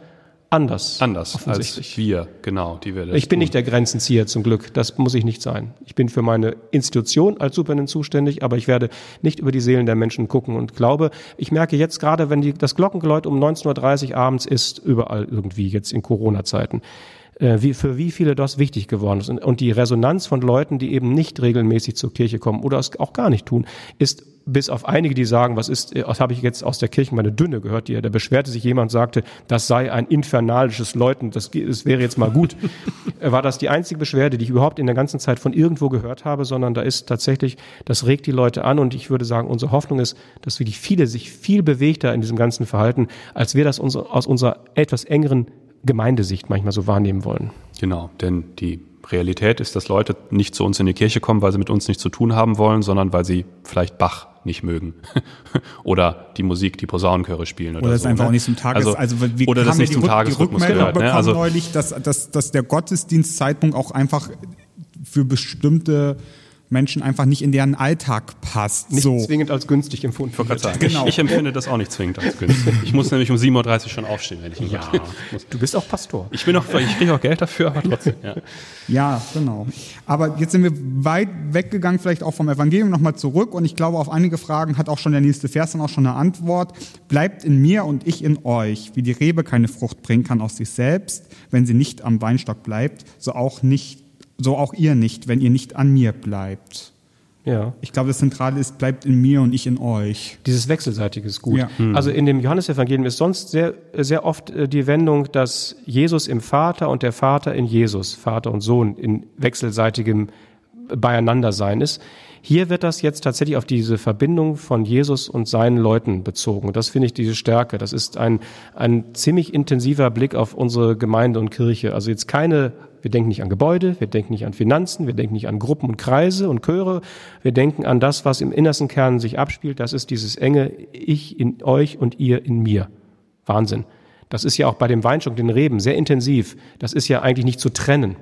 anders. Anders als wir, genau. Die wir ich bin tun. nicht der Grenzenzieher zum Glück. Das muss ich nicht sein. Ich bin für meine Institution als Superintendent zuständig, aber ich werde nicht über die Seelen der Menschen gucken und glaube, ich merke jetzt gerade, wenn die, das Glockengeläut um 19.30 Uhr abends ist, überall irgendwie jetzt in Corona-Zeiten, äh, wie, für wie viele das wichtig geworden ist. Und, und die Resonanz von Leuten, die eben nicht regelmäßig zur Kirche kommen oder es auch gar nicht tun, ist bis auf einige, die sagen, was ist, was habe ich jetzt aus der Kirche meine Dünne gehört, die, da beschwerte sich jemand, sagte, das sei ein infernalisches Läuten, das, das wäre jetzt mal gut. War das die einzige Beschwerde, die ich überhaupt in der ganzen Zeit von irgendwo gehört habe, sondern da ist tatsächlich, das regt die Leute an und ich würde sagen, unsere Hoffnung ist, dass wirklich viele sich viel bewegter in diesem ganzen Verhalten, als wir das aus unserer etwas engeren Gemeindesicht manchmal so wahrnehmen wollen. Genau, denn die Realität ist, dass Leute nicht zu uns in die Kirche kommen, weil sie mit uns nichts zu tun haben wollen, sondern weil sie vielleicht Bach nicht mögen oder die Musik, die Posaunenchöre spielen oder, oder es so, einfach ne? auch nicht zum Tages also, also wir oder das nicht zum Tagesrhythmus gehört. Ne? Also neulich, dass, dass, dass der Gottesdienstzeitpunkt auch einfach für bestimmte Menschen einfach nicht in deren Alltag passt. Nicht so. zwingend als günstig empfunden. Ich, sagen. Genau. ich, empfinde das auch nicht zwingend als günstig. Ich muss nämlich um 7.30 Uhr schon aufstehen, wenn ich ja. Du bist auch Pastor. Ich bin auch, ich kriege auch Geld dafür, aber trotzdem. Ja. ja, genau. Aber jetzt sind wir weit weggegangen, vielleicht auch vom Evangelium nochmal zurück. Und ich glaube, auf einige Fragen hat auch schon der nächste Vers dann auch schon eine Antwort. Bleibt in mir und ich in euch. Wie die Rebe keine Frucht bringen kann aus sich selbst, wenn sie nicht am Weinstock bleibt, so auch nicht so auch ihr nicht, wenn ihr nicht an mir bleibt. Ja. Ich glaube, das Zentrale ist, bleibt in mir und ich in euch. Dieses Wechselseitige ist gut. Ja. Mhm. Also in dem Johannesevangelium ist sonst sehr, sehr oft äh, die Wendung, dass Jesus im Vater und der Vater in Jesus, Vater und Sohn, in wechselseitigem Beieinandersein ist. Hier wird das jetzt tatsächlich auf diese Verbindung von Jesus und seinen Leuten bezogen. Das finde ich diese Stärke. Das ist ein, ein ziemlich intensiver Blick auf unsere Gemeinde und Kirche. Also jetzt keine wir denken nicht an Gebäude, wir denken nicht an Finanzen, wir denken nicht an Gruppen und Kreise und Chöre. Wir denken an das, was im innersten Kern sich abspielt. Das ist dieses enge Ich in euch und ihr in mir. Wahnsinn. Das ist ja auch bei dem Weinstock, den Reben, sehr intensiv. Das ist ja eigentlich nicht zu trennen.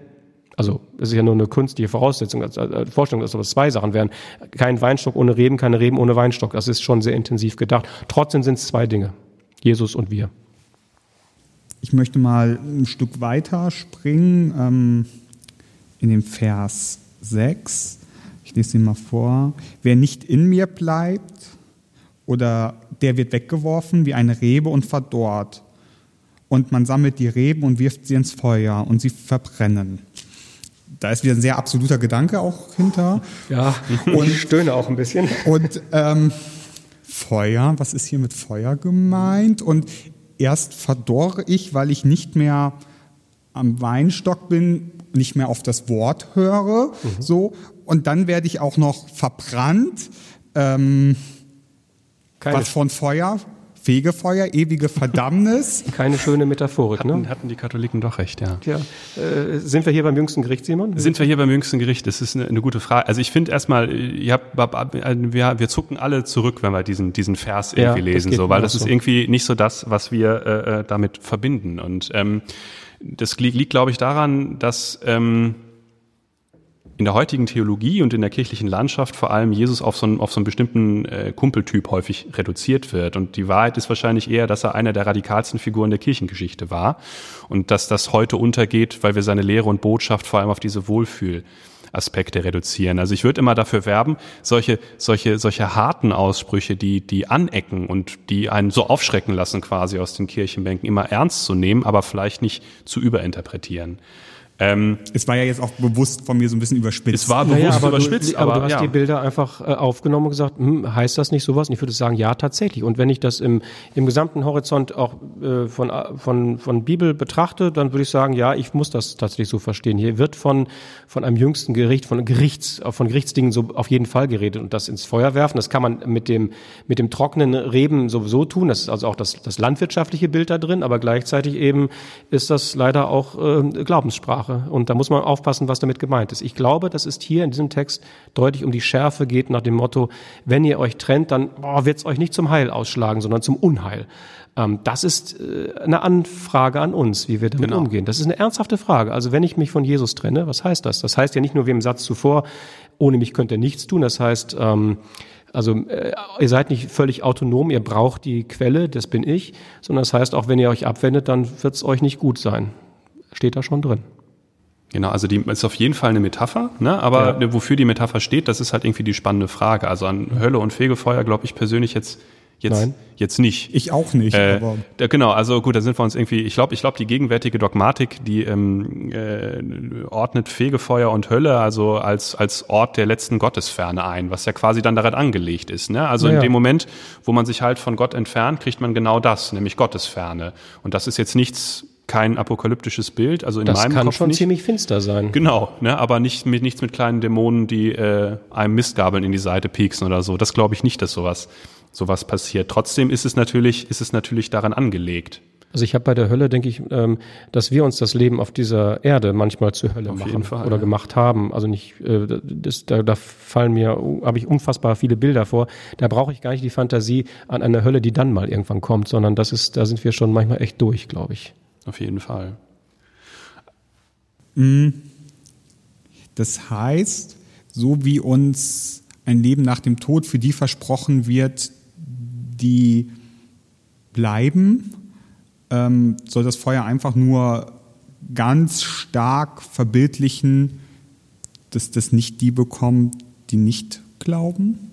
Also, das ist ja nur eine künstliche Voraussetzung, als, als Vorstellung, dass das zwei Sachen wären. Kein Weinstock ohne Reben, keine Reben ohne Weinstock. Das ist schon sehr intensiv gedacht. Trotzdem sind es zwei Dinge. Jesus und wir. Ich möchte mal ein Stück weiter springen ähm, in den Vers 6. Ich lese ihn mal vor. Wer nicht in mir bleibt, oder der wird weggeworfen wie eine Rebe und verdorrt. Und man sammelt die Reben und wirft sie ins Feuer und sie verbrennen. Da ist wieder ein sehr absoluter Gedanke auch hinter. Ja, und ich stöhne auch ein bisschen. Und ähm, Feuer, was ist hier mit Feuer gemeint? Und erst verdorre ich, weil ich nicht mehr am Weinstock bin, nicht mehr auf das Wort höre, mhm. so und dann werde ich auch noch verbrannt, ähm, was von Feuer Fegefeuer, ewige Verdammnis. Keine schöne Metaphorik, Hatten, ne? hatten die Katholiken doch recht, ja. Tja, äh, sind wir hier beim jüngsten Gericht, Simon? Sind wir hier beim jüngsten Gericht? Das ist eine, eine gute Frage. Also ich finde erstmal, ihr habt, wir, wir zucken alle zurück, wenn wir diesen, diesen Vers Ja, irgendwie das lesen, so, weil das ist so. irgendwie nicht so das, was wir äh, äh, damit verbinden. Und ähm, das liegt, liegt glaube ich, daran, dass ähm, in der heutigen Theologie und in der kirchlichen Landschaft vor allem Jesus auf so einen, auf so einen bestimmten äh, Kumpeltyp häufig reduziert wird. Und die Wahrheit ist wahrscheinlich eher, dass er einer der radikalsten Figuren der Kirchengeschichte war und dass das heute untergeht, weil wir seine Lehre und Botschaft vor allem auf diese Wohlfühl Aspekte reduzieren. Also ich würde immer dafür werben, solche, solche, solche harten Aussprüche, die, die anecken und die einen so aufschrecken lassen quasi aus den Kirchenbänken, immer ernst zu nehmen, aber vielleicht nicht zu überinterpretieren. Ähm, Es war ja jetzt auch bewusst von mir so ein bisschen überspitzt. es war Naja, bewusst aber, überspitzt, du, aber, du hast ja. die Bilder einfach äh, aufgenommen und gesagt, hm, heißt das nicht sowas? Und ich würde sagen, ja, tatsächlich. Und wenn ich das im, im gesamten Horizont auch äh, von, äh, von, von Bibel betrachte, dann würde ich sagen, ja, ich muss das tatsächlich so verstehen. Hier wird von, von einem jüngsten Gericht, von Gerichts, von Gerichtsdingen so auf jeden Fall geredet und das ins Feuer werfen. Das kann man mit dem, mit dem trockenen Reben sowieso tun. Das ist also auch das, das landwirtschaftliche Bild da drin, aber gleichzeitig eben ist das leider auch äh, Glaubenssprache. Und da muss man aufpassen, was damit gemeint ist. Ich glaube, dass es hier in diesem Text deutlich um die Schärfe geht nach dem Motto, wenn ihr euch trennt, dann wird es euch nicht zum Heil ausschlagen, sondern zum Unheil. Ähm, das ist äh, eine Anfrage an uns, wie wir damit Genau. umgehen. Das ist eine ernsthafte Frage. Also wenn ich mich von Jesus trenne, was heißt das? Das heißt ja nicht nur wie im Satz zuvor, ohne mich könnt ihr nichts tun. Das heißt, ähm, also äh, ihr seid nicht völlig autonom, ihr braucht die Quelle, das bin ich, sondern das heißt, auch wenn ihr euch abwendet, dann wird es euch nicht gut sein. Steht da schon drin. Genau, also die ist auf jeden Fall eine Metapher, ne? aber Ja. wofür die Metapher steht, das ist halt irgendwie die spannende Frage. Also an Hölle und Fegefeuer glaube ich persönlich jetzt jetzt Nein. jetzt nicht. ich auch nicht, Äh, aber da, genau, also gut, da sind wir uns irgendwie, ich glaube, ich glaube, die gegenwärtige Dogmatik, die ähm, äh, ordnet Fegefeuer und Hölle also als, als Ort der letzten Gottesferne ein, was ja quasi dann daran angelegt ist. Ne? Also Ja, in dem Moment, wo man sich halt von Gott entfernt, kriegt man genau das, nämlich Gottesferne. Und das ist jetzt nichts, kein apokalyptisches Bild, also in Das meinem kann Kopf schon nicht. ziemlich finster sein. Genau, ne, aber nicht mit, nichts mit kleinen Dämonen, die äh, einem Mistgabeln in die Seite pieksen oder so. Das glaube ich nicht, dass sowas, sowas passiert. Trotzdem ist es natürlich, ist es natürlich daran angelegt. Also ich habe bei der Hölle, denke ich, ähm, dass wir uns das Leben auf dieser Erde manchmal zur Hölle Auf machen Fall, oder ja. gemacht haben. Also nicht, äh, das, da, da fallen mir, habe ich unfassbar viele Bilder vor. Da brauche ich gar nicht die Fantasie an eine Hölle, die dann mal irgendwann kommt, sondern das ist, da sind wir schon manchmal echt durch, glaube ich. Auf jeden Fall. das heißt, so wie uns ein Leben nach dem Tod für die versprochen wird, die bleiben, ähm, soll das Feuer einfach nur ganz stark verbildlichen, dass das nicht die bekommen, die nicht glauben?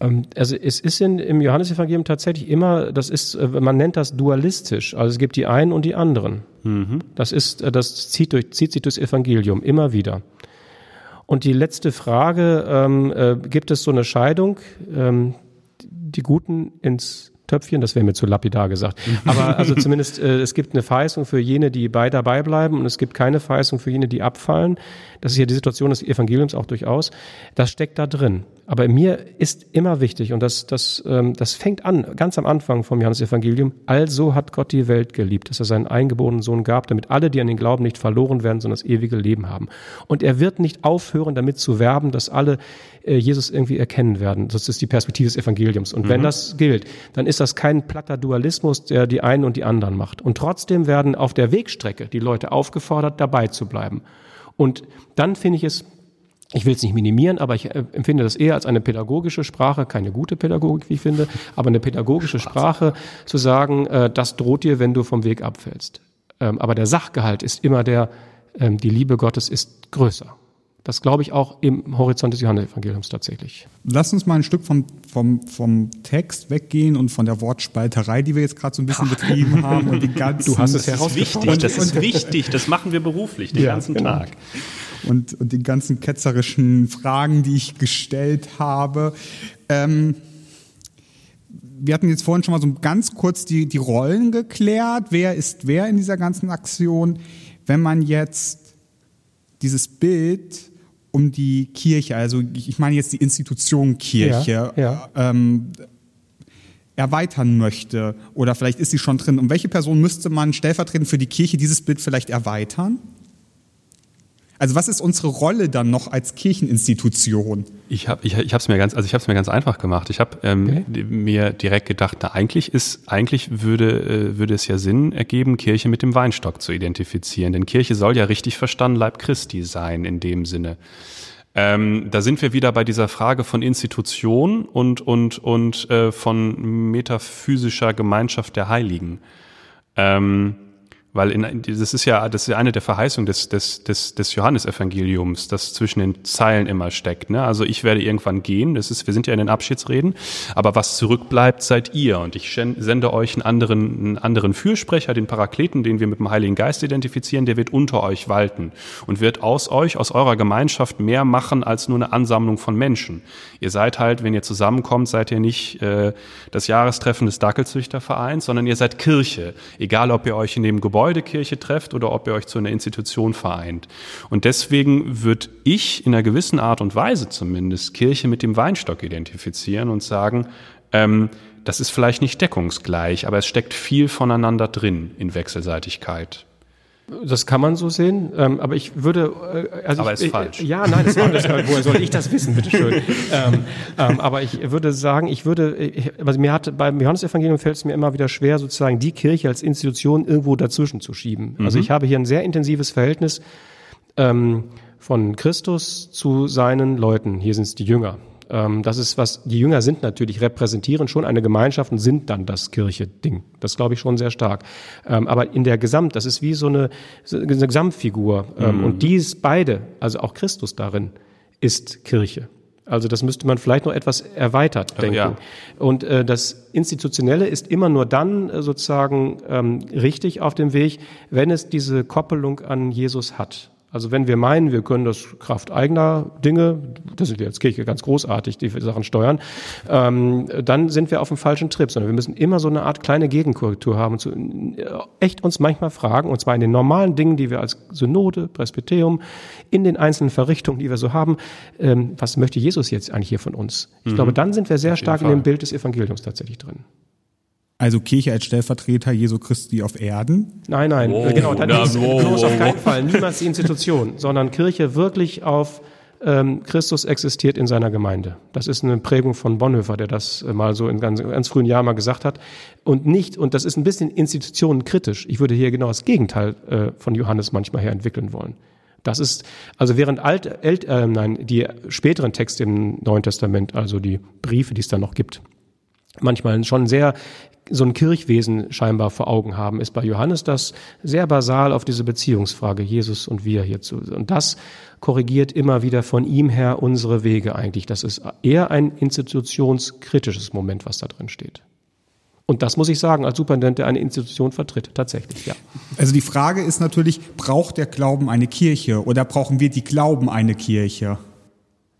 Ähm, Also es ist in, im Johannesevangelium tatsächlich immer, das ist, äh, man nennt das dualistisch. Also es gibt die einen und die anderen. Das ist, äh, das zieht, durch, zieht sich durchs Evangelium immer wieder. Und die letzte Frage, ähm, äh, gibt es so eine Scheidung, ähm, die Guten ins Töpfchen, das wäre mir zu lapidar gesagt. Aber also zumindest, äh, es gibt eine Verheißung für jene, die bei dabei bleiben und es gibt keine Verheißung für jene, die abfallen. Das ist ja die Situation des Evangeliums auch durchaus. Das steckt da drin. Aber mir ist immer wichtig, und das, das, ähm, das fängt an, ganz am Anfang vom Johannesevangelium, also hat Gott die Welt geliebt, dass er seinen eingeborenen Sohn gab, damit alle, die an den Glauben nicht verloren werden, sondern das ewige Leben haben. Und er wird nicht aufhören, damit zu werben, dass alle äh, Jesus irgendwie erkennen werden. Das ist die Perspektive des Evangeliums. Und wenn das gilt, dann ist das kein platter Dualismus, der die einen und die anderen macht. Und trotzdem werden auf der Wegstrecke die Leute aufgefordert, dabei zu bleiben. Und dann finde ich es ich will es nicht minimieren, aber ich äh, empfinde das eher als eine pädagogische Sprache, keine gute Pädagogik, wie ich finde, aber eine pädagogische Sprache zu sagen, äh, das droht dir, wenn du vom Weg abfällst. Ähm, aber der Sachgehalt ist immer der, ähm, die Liebe Gottes ist größer. Das glaube ich auch im Horizont des Johannesevangeliums tatsächlich. Lass uns mal ein Stück vom, vom, vom Text weggehen und von der Wortspalterei, die wir jetzt gerade so ein bisschen betrieben haben und die ganzen, Du hast es Das ist wichtig, das ist wichtig, das machen wir beruflich den Ja, ganzen genau. Tag. und, und den ganzen ketzerischen Fragen, die ich gestellt habe. Ähm, wir hatten jetzt vorhin schon mal so ganz kurz die, die Rollen geklärt. Wer ist wer in dieser ganzen Aktion? Wenn man jetzt dieses Bild um die Kirche, also ich meine jetzt die Institution Kirche, Ja, ja. Ähm, erweitern möchte oder vielleicht ist sie schon drin, um welche Person müsste man stellvertretend für die Kirche dieses Bild vielleicht erweitern? Also was ist unsere Rolle dann noch als Kircheninstitution? Ich habe ich, ich hab's mir ganz also ich habe es mir ganz einfach gemacht. Ich habe ähm, okay. mir direkt gedacht, na, eigentlich ist eigentlich würde äh, würde es ja Sinn ergeben, Kirche mit dem Weinstock zu identifizieren, denn Kirche soll ja richtig verstanden Leib Christi sein in dem Sinne. Ähm, da sind wir wieder bei dieser Frage von Institution und und und äh, von metaphysischer Gemeinschaft der Heiligen. Ähm, weil in, das ist ja, das ist ja eine der Verheißungen des, des, des, des Johannesevangeliums, das zwischen den Zeilen immer steckt. Ne? Also ich werde irgendwann gehen, das ist, wir sind ja in den Abschiedsreden, aber was zurückbleibt, seid ihr. Und ich sende euch einen anderen, einen anderen Fürsprecher, den Parakleten, den wir mit dem Heiligen Geist identifizieren, der wird unter euch walten und wird aus euch, aus eurer Gemeinschaft mehr machen als nur eine Ansammlung von Menschen. Ihr seid halt, wenn ihr zusammenkommt, seid ihr nicht äh, das Jahrestreffen des Dackelzüchtervereins, sondern ihr seid Kirche. Egal, ob ihr euch in dem Gebäude Gebäudekirche trefft oder ob ihr euch zu einer Institution vereint. Und deswegen würde ich in einer gewissen Art und Weise zumindest Kirche mit dem Weinstock identifizieren und sagen, ähm, das ist vielleicht nicht deckungsgleich, aber es steckt viel voneinander drin in Wechselseitigkeit. Das kann man so sehen, ähm, aber ich würde. Äh, also aber ich, ist ich, falsch. Ja, nein, das war das. woher soll ich das wissen, bitteschön? ähm, ähm, aber ich würde sagen, ich würde, ich, also mir hat beim Johannesevangelium fällt es mir immer wieder schwer, sozusagen die Kirche als Institution irgendwo dazwischen zu schieben. Also mhm. Also ich habe hier ein sehr intensives Verhältnis ähm, von Christus zu seinen Leuten. Hier sind es die Jünger. Ähm, das ist was, die Jünger sind natürlich, repräsentieren schon eine Gemeinschaft und sind dann das Kirche-Ding. Das glaube ich schon sehr stark. Ähm, aber in der Gesamt, das ist wie so eine, so eine Gesamtfigur. Ähm, mhm. Und dies beide, also auch Christus darin, ist Kirche. Also das müsste man vielleicht noch etwas erweitert denken. Ja. Und äh, das Institutionelle ist immer nur dann äh, sozusagen ähm, richtig auf dem Weg, wenn es diese Koppelung an Jesus hat. Also wenn wir meinen, wir können das Kraft eigener Dinge, das sind wir als Kirche ganz großartig, die Sachen steuern, ähm, dann sind wir auf dem falschen Trip, sondern wir müssen immer so eine Art kleine Gegenkorrektur haben und zu, äh, echt uns manchmal fragen, und zwar in den normalen Dingen, die wir als Synode, Presbyterium, in den einzelnen Verrichtungen, die wir so haben, ähm, was möchte Jesus jetzt eigentlich hier von uns? Ich mhm. glaube, dann sind wir sehr stark in dem Bild des Evangeliums tatsächlich drin. Also Kirche als Stellvertreter Jesu Christi auf Erden? Nein, nein, oh, genau, dann na, ist oh, bloß auf keinen Fall, niemals die Institution, sondern Kirche wirklich auf ähm, Christus existiert in seiner Gemeinde. Das ist eine Prägung von Bonhoeffer, der das äh, mal so in ganz, ganz frühen Jahren mal gesagt hat. Und nicht, und das ist ein bisschen institutionenkritisch. Ich würde hier genau das Gegenteil äh, von Johannes manchmal her entwickeln wollen. Das ist, also während alt, alt, äh, nein, die späteren Texte im Neuen Testament, also die Briefe, die es da noch gibt, manchmal schon sehr so ein Kirchwesen scheinbar vor Augen haben, ist bei Johannes das sehr basal auf diese Beziehungsfrage Jesus und wir hierzu. Und das korrigiert immer wieder von ihm her unsere Wege eigentlich. Das ist eher ein institutionskritisches Moment, was da drin steht. Und das muss ich sagen, als Superintendent, der eine Institution vertritt, tatsächlich, ja. Also die Frage ist natürlich, braucht der Glauben eine Kirche oder brauchen wir die Glauben eine Kirche?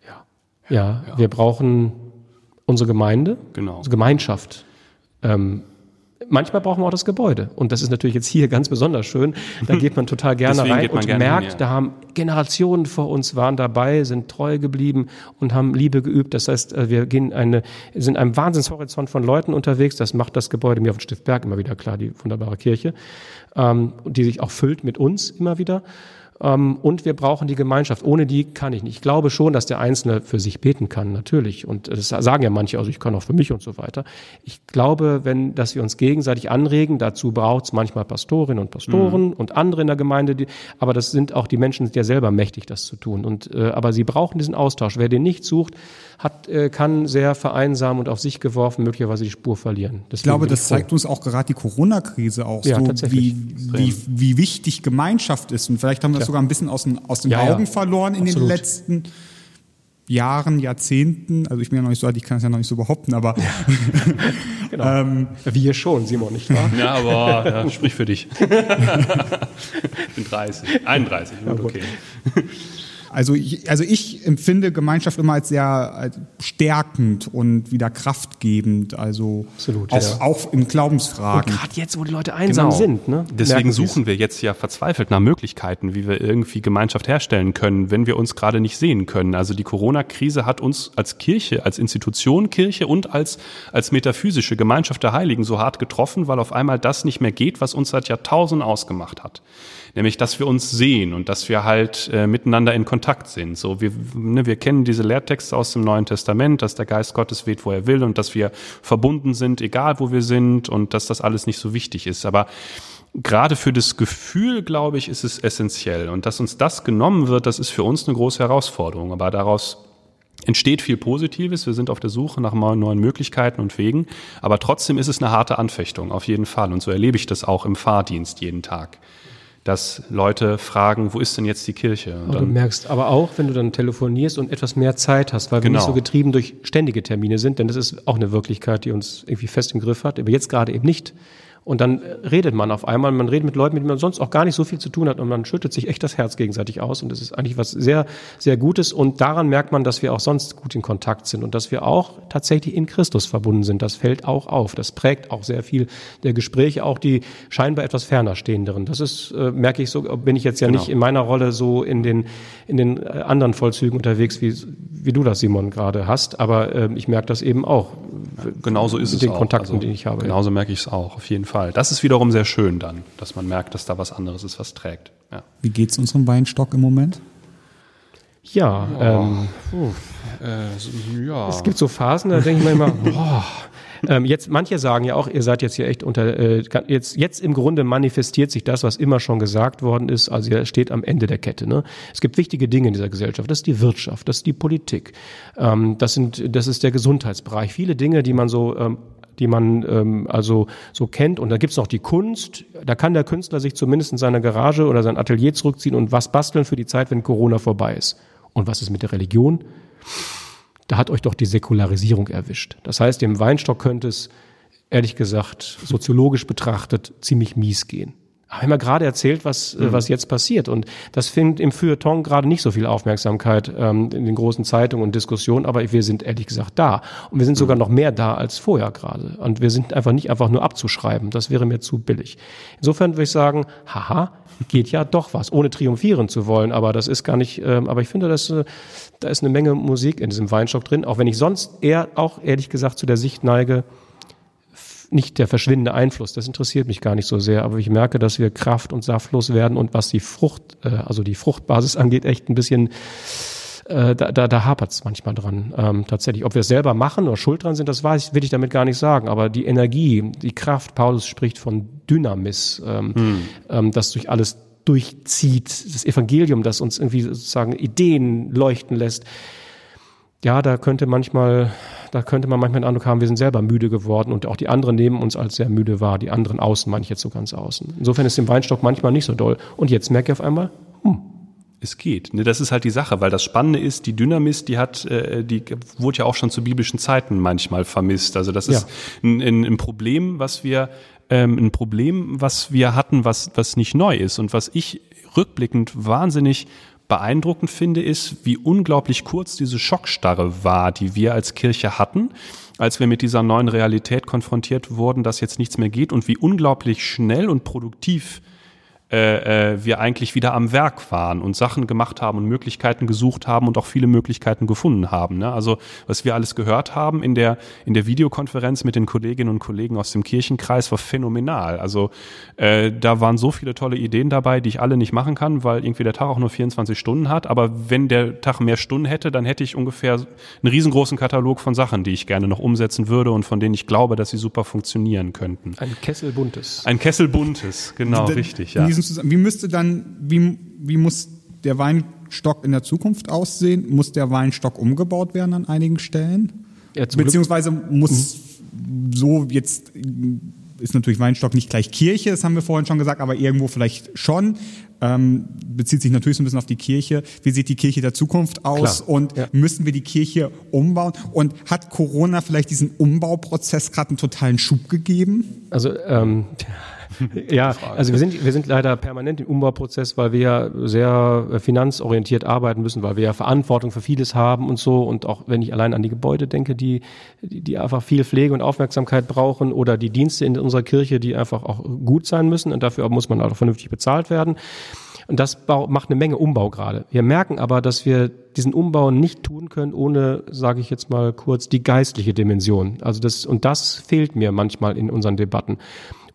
Ja, ja, ja. wir brauchen unsere Gemeinde, genau. unsere Gemeinschaft. Ähm, manchmal brauchen wir auch das Gebäude. Und das ist natürlich jetzt hier ganz besonders schön. Da geht man total gerne rein und merkt, hin, ja. da haben Generationen vor uns waren dabei, sind treu geblieben und haben Liebe geübt. Das heißt, äh, wir gehen eine, sind einem Wahnsinnshorizont von Leuten unterwegs. Das macht das Gebäude mir auf dem Stift Berg immer wieder klar, die wunderbare Kirche, ähm, die sich auch füllt mit uns immer wieder. Ähm, und wir brauchen die Gemeinschaft. Ohne die kann ich nicht. Ich glaube schon, dass der Einzelne für sich beten kann, natürlich. Und das sagen ja manche, also ich kann auch für mich und so weiter. Ich glaube, wenn, dass wir uns gegenseitig anregen, dazu braucht es manchmal Pastorinnen und Pastoren mhm. und andere in der Gemeinde, die, aber das sind auch die Menschen, die ja selber mächtig, das zu tun. Und, äh, aber sie brauchen diesen Austausch. Wer den nicht sucht, hat, äh, kann sehr vereinsamen und auf sich geworfen möglicherweise die Spur verlieren. Das ich glaube, das zeigt uns auch gerade die Corona-Krise auch, ja, so, wie, wie, wie wichtig Gemeinschaft ist. Und vielleicht haben wir das sogar ein bisschen aus den, aus den ja, Augen ja. verloren in Absolut. den letzten Jahren, Jahrzehnten. Also ich bin ja noch nicht so alt, ich kann es ja noch nicht so behaupten, aber genau. ähm, wir schon, Simon, nicht wahr? Ja, aber ja, sprich für dich. ich bin 30, 31, gut, okay. Also ich, also ich empfinde Gemeinschaft immer als sehr als stärkend und wieder kraftgebend. Also Absolut, auch, ja. auch in Glaubensfragen. Gerade jetzt, wo die Leute einsam sind. Ne? Deswegen suchen wir jetzt ja verzweifelt nach Möglichkeiten, wie wir irgendwie Gemeinschaft herstellen können, wenn wir uns gerade nicht sehen können. Also die Corona-Krise hat uns als Kirche, als Institution Kirche und als, als metaphysische Gemeinschaft der Heiligen so hart getroffen, weil auf einmal das nicht mehr geht, was uns seit Jahrtausenden ausgemacht hat. Nämlich, dass wir uns sehen und dass wir halt äh, miteinander in Kontakt sind. So, wir, ne, wir kennen diese Lehrtexte aus dem Neuen Testament, dass der Geist Gottes weht, wo er will und dass wir verbunden sind, egal wo wir sind und dass das alles nicht so wichtig ist. Aber gerade für das Gefühl, glaube ich, ist es essentiell. Und dass uns das genommen wird, das ist für uns eine große Herausforderung. Aber daraus entsteht viel Positives. Wir sind auf der Suche nach neuen Möglichkeiten und Wegen. Aber trotzdem ist es eine harte Anfechtung, auf jeden Fall. Und so erlebe ich das auch im Fahrdienst jeden Tag. Dass Leute fragen, wo ist denn jetzt die Kirche? Und Aber du merkst aber auch, wenn du dann telefonierst und etwas mehr Zeit hast, weil wir Genau. nicht so getrieben durch ständige Termine sind, denn das ist auch eine Wirklichkeit, die uns irgendwie fest im Griff hat, aber jetzt gerade eben nicht. Und dann äh, redet man auf einmal, man redet mit Leuten, mit denen man sonst auch gar nicht so viel zu tun hat und man schüttet sich echt das Herz gegenseitig aus und das ist eigentlich was sehr, sehr Gutes und daran merkt man, dass wir auch sonst gut in Kontakt sind und dass wir auch tatsächlich in Christus verbunden sind. Das fällt auch auf. Das prägt auch sehr viel der Gespräche, auch die scheinbar etwas ferner stehenderen. Das ist, äh, merke ich so, bin ich jetzt ja Genau. nicht in meiner Rolle so in den, in den äh, anderen Vollzügen unterwegs, wie, wie du das, Simon, gerade hast, aber äh, ich merke das eben auch. Genauso ist mit es den auch. Kontakten, Also die ich habe. Genauso merke ich es auch, auf jeden Fall. Das ist wiederum sehr schön dann, dass man merkt, dass da was anderes ist, was trägt. Ja. Wie geht's unserem Weinstock im Moment? Ja, ähm, ja. Es gibt so Phasen, da denke ich mir immer, boah. Ähm, jetzt, manche sagen ja auch, ihr seid jetzt hier echt unter, äh, jetzt, jetzt im Grunde manifestiert sich das, was immer schon gesagt worden ist, also ihr steht am Ende der Kette. Ne? Es gibt wichtige Dinge in dieser Gesellschaft, das ist die Wirtschaft, das ist die Politik, ähm, das, sind, das ist der Gesundheitsbereich, viele Dinge, die man so ähm, die man ähm, also so kennt. Und da gibt's noch die Kunst. Da kann der Künstler sich zumindest in seine Garage oder sein Atelier zurückziehen und was basteln für die Zeit, wenn Corona vorbei ist. Und was ist mit der Religion? da hat euch doch die Säkularisierung erwischt. Das heißt, dem Weinstock könnte es, ehrlich gesagt, soziologisch betrachtet, ziemlich mies gehen. Haben wir gerade erzählt, was, äh, was jetzt passiert. Und das findet im Feuilleton gerade nicht so viel Aufmerksamkeit ähm, in den großen Zeitungen und Diskussionen, aber wir sind ehrlich gesagt da. Und wir sind sogar noch mehr da als vorher gerade. Und wir sind einfach nicht einfach nur abzuschreiben. Das wäre mir zu billig. Insofern würde ich sagen, haha, geht ja doch was, ohne triumphieren zu wollen. Aber das ist gar nicht, ähm, aber ich finde, dass, äh, da ist eine Menge Musik in diesem Weinstock drin, auch wenn ich sonst eher auch ehrlich gesagt zu der Sicht neige, nicht der verschwindende Einfluss, das interessiert mich gar nicht so sehr, aber ich merke, dass wir kraft- und saftlos werden und was die Frucht, äh, also die Fruchtbasis angeht, echt ein bisschen, äh, da, da, da hapert es manchmal dran. Ähm, tatsächlich, ob wir es selber machen oder schuld dran sind, das weiß ich, will ich damit gar nicht sagen, aber die Energie, die Kraft, Paulus spricht von Dynamis, ähm, ähm, das durch alles durchzieht, das Evangelium, das uns irgendwie sozusagen Ideen leuchten lässt ja, da könnte manchmal, da könnte man manchmal den Eindruck haben, wir sind selber müde geworden und auch die anderen nehmen uns als sehr müde wahr, die anderen außen, meine ich jetzt so ganz außen. Insofern ist dem Weinstock manchmal nicht so doll. Und jetzt merke ich auf einmal, Es geht. Ne, das ist halt die Sache, weil das Spannende ist, die Dynamis, die hat, äh, die wurde ja auch schon zu biblischen Zeiten manchmal vermisst. Also das ist ein, ein, ein Problem, was wir, ähm, ein Problem, was wir hatten, was, was nicht neu ist und was ich rückblickend wahnsinnig beeindruckend finde, ist, wie unglaublich kurz diese Schockstarre war, die wir als Kirche hatten, als wir mit dieser neuen Realität konfrontiert wurden, dass jetzt nichts mehr geht und wie unglaublich schnell und produktiv äh, äh, wir eigentlich wieder am Werk waren und Sachen gemacht haben und Möglichkeiten gesucht haben und auch viele Möglichkeiten gefunden haben. Ne? Also was wir alles gehört haben in der in der Videokonferenz mit den Kolleginnen und Kollegen aus dem Kirchenkreis war phänomenal. Also äh, da waren so viele tolle Ideen dabei, die ich alle nicht machen kann, weil irgendwie der Tag auch nur 24 Stunden hat. Aber wenn der Tag mehr Stunden hätte, dann hätte ich ungefähr einen riesengroßen Katalog von Sachen, die ich gerne noch umsetzen würde und von denen ich glaube, dass sie super funktionieren könnten. ein Kessel buntes. Ein Kessel buntes, genau, richtig, ja. Diesem Zusammen- Wie müsste dann, wie, wie muss der Weinstock in der Zukunft aussehen? Muss der Weinstock umgebaut werden an einigen Stellen? Ja, Beziehungsweise muss so jetzt ist natürlich Weinstock nicht gleich Kirche, das haben wir vorhin schon gesagt, aber irgendwo vielleicht schon. Ähm, bezieht sich natürlich so ein bisschen auf die Kirche. Wie sieht die Kirche der Zukunft aus? Klar, Und ja. müssen wir die Kirche umbauen? Und hat Corona vielleicht diesen Umbauprozess gerade einen totalen Schub gegeben? Also ähm, ja, also wir sind, wir sind leider permanent im Umbauprozess, weil wir ja sehr äh, finanzorientiert arbeiten müssen, weil wir ja Verantwortung für vieles haben und so. Und auch wenn ich allein an die Gebäude denke, die, die einfach viel Pflege und Aufmerksamkeit brauchen oder die Dienste in unserer Kirche, die einfach auch gut sein müssen und dafür muss man auch vernünftig bezahlt werden. Und das macht eine Menge Umbau gerade. Wir merken aber, dass wir diesen Umbau nicht tun können, ohne, sage ich jetzt mal kurz, die geistliche Dimension. Also das, und das fehlt mir manchmal in unseren Debatten.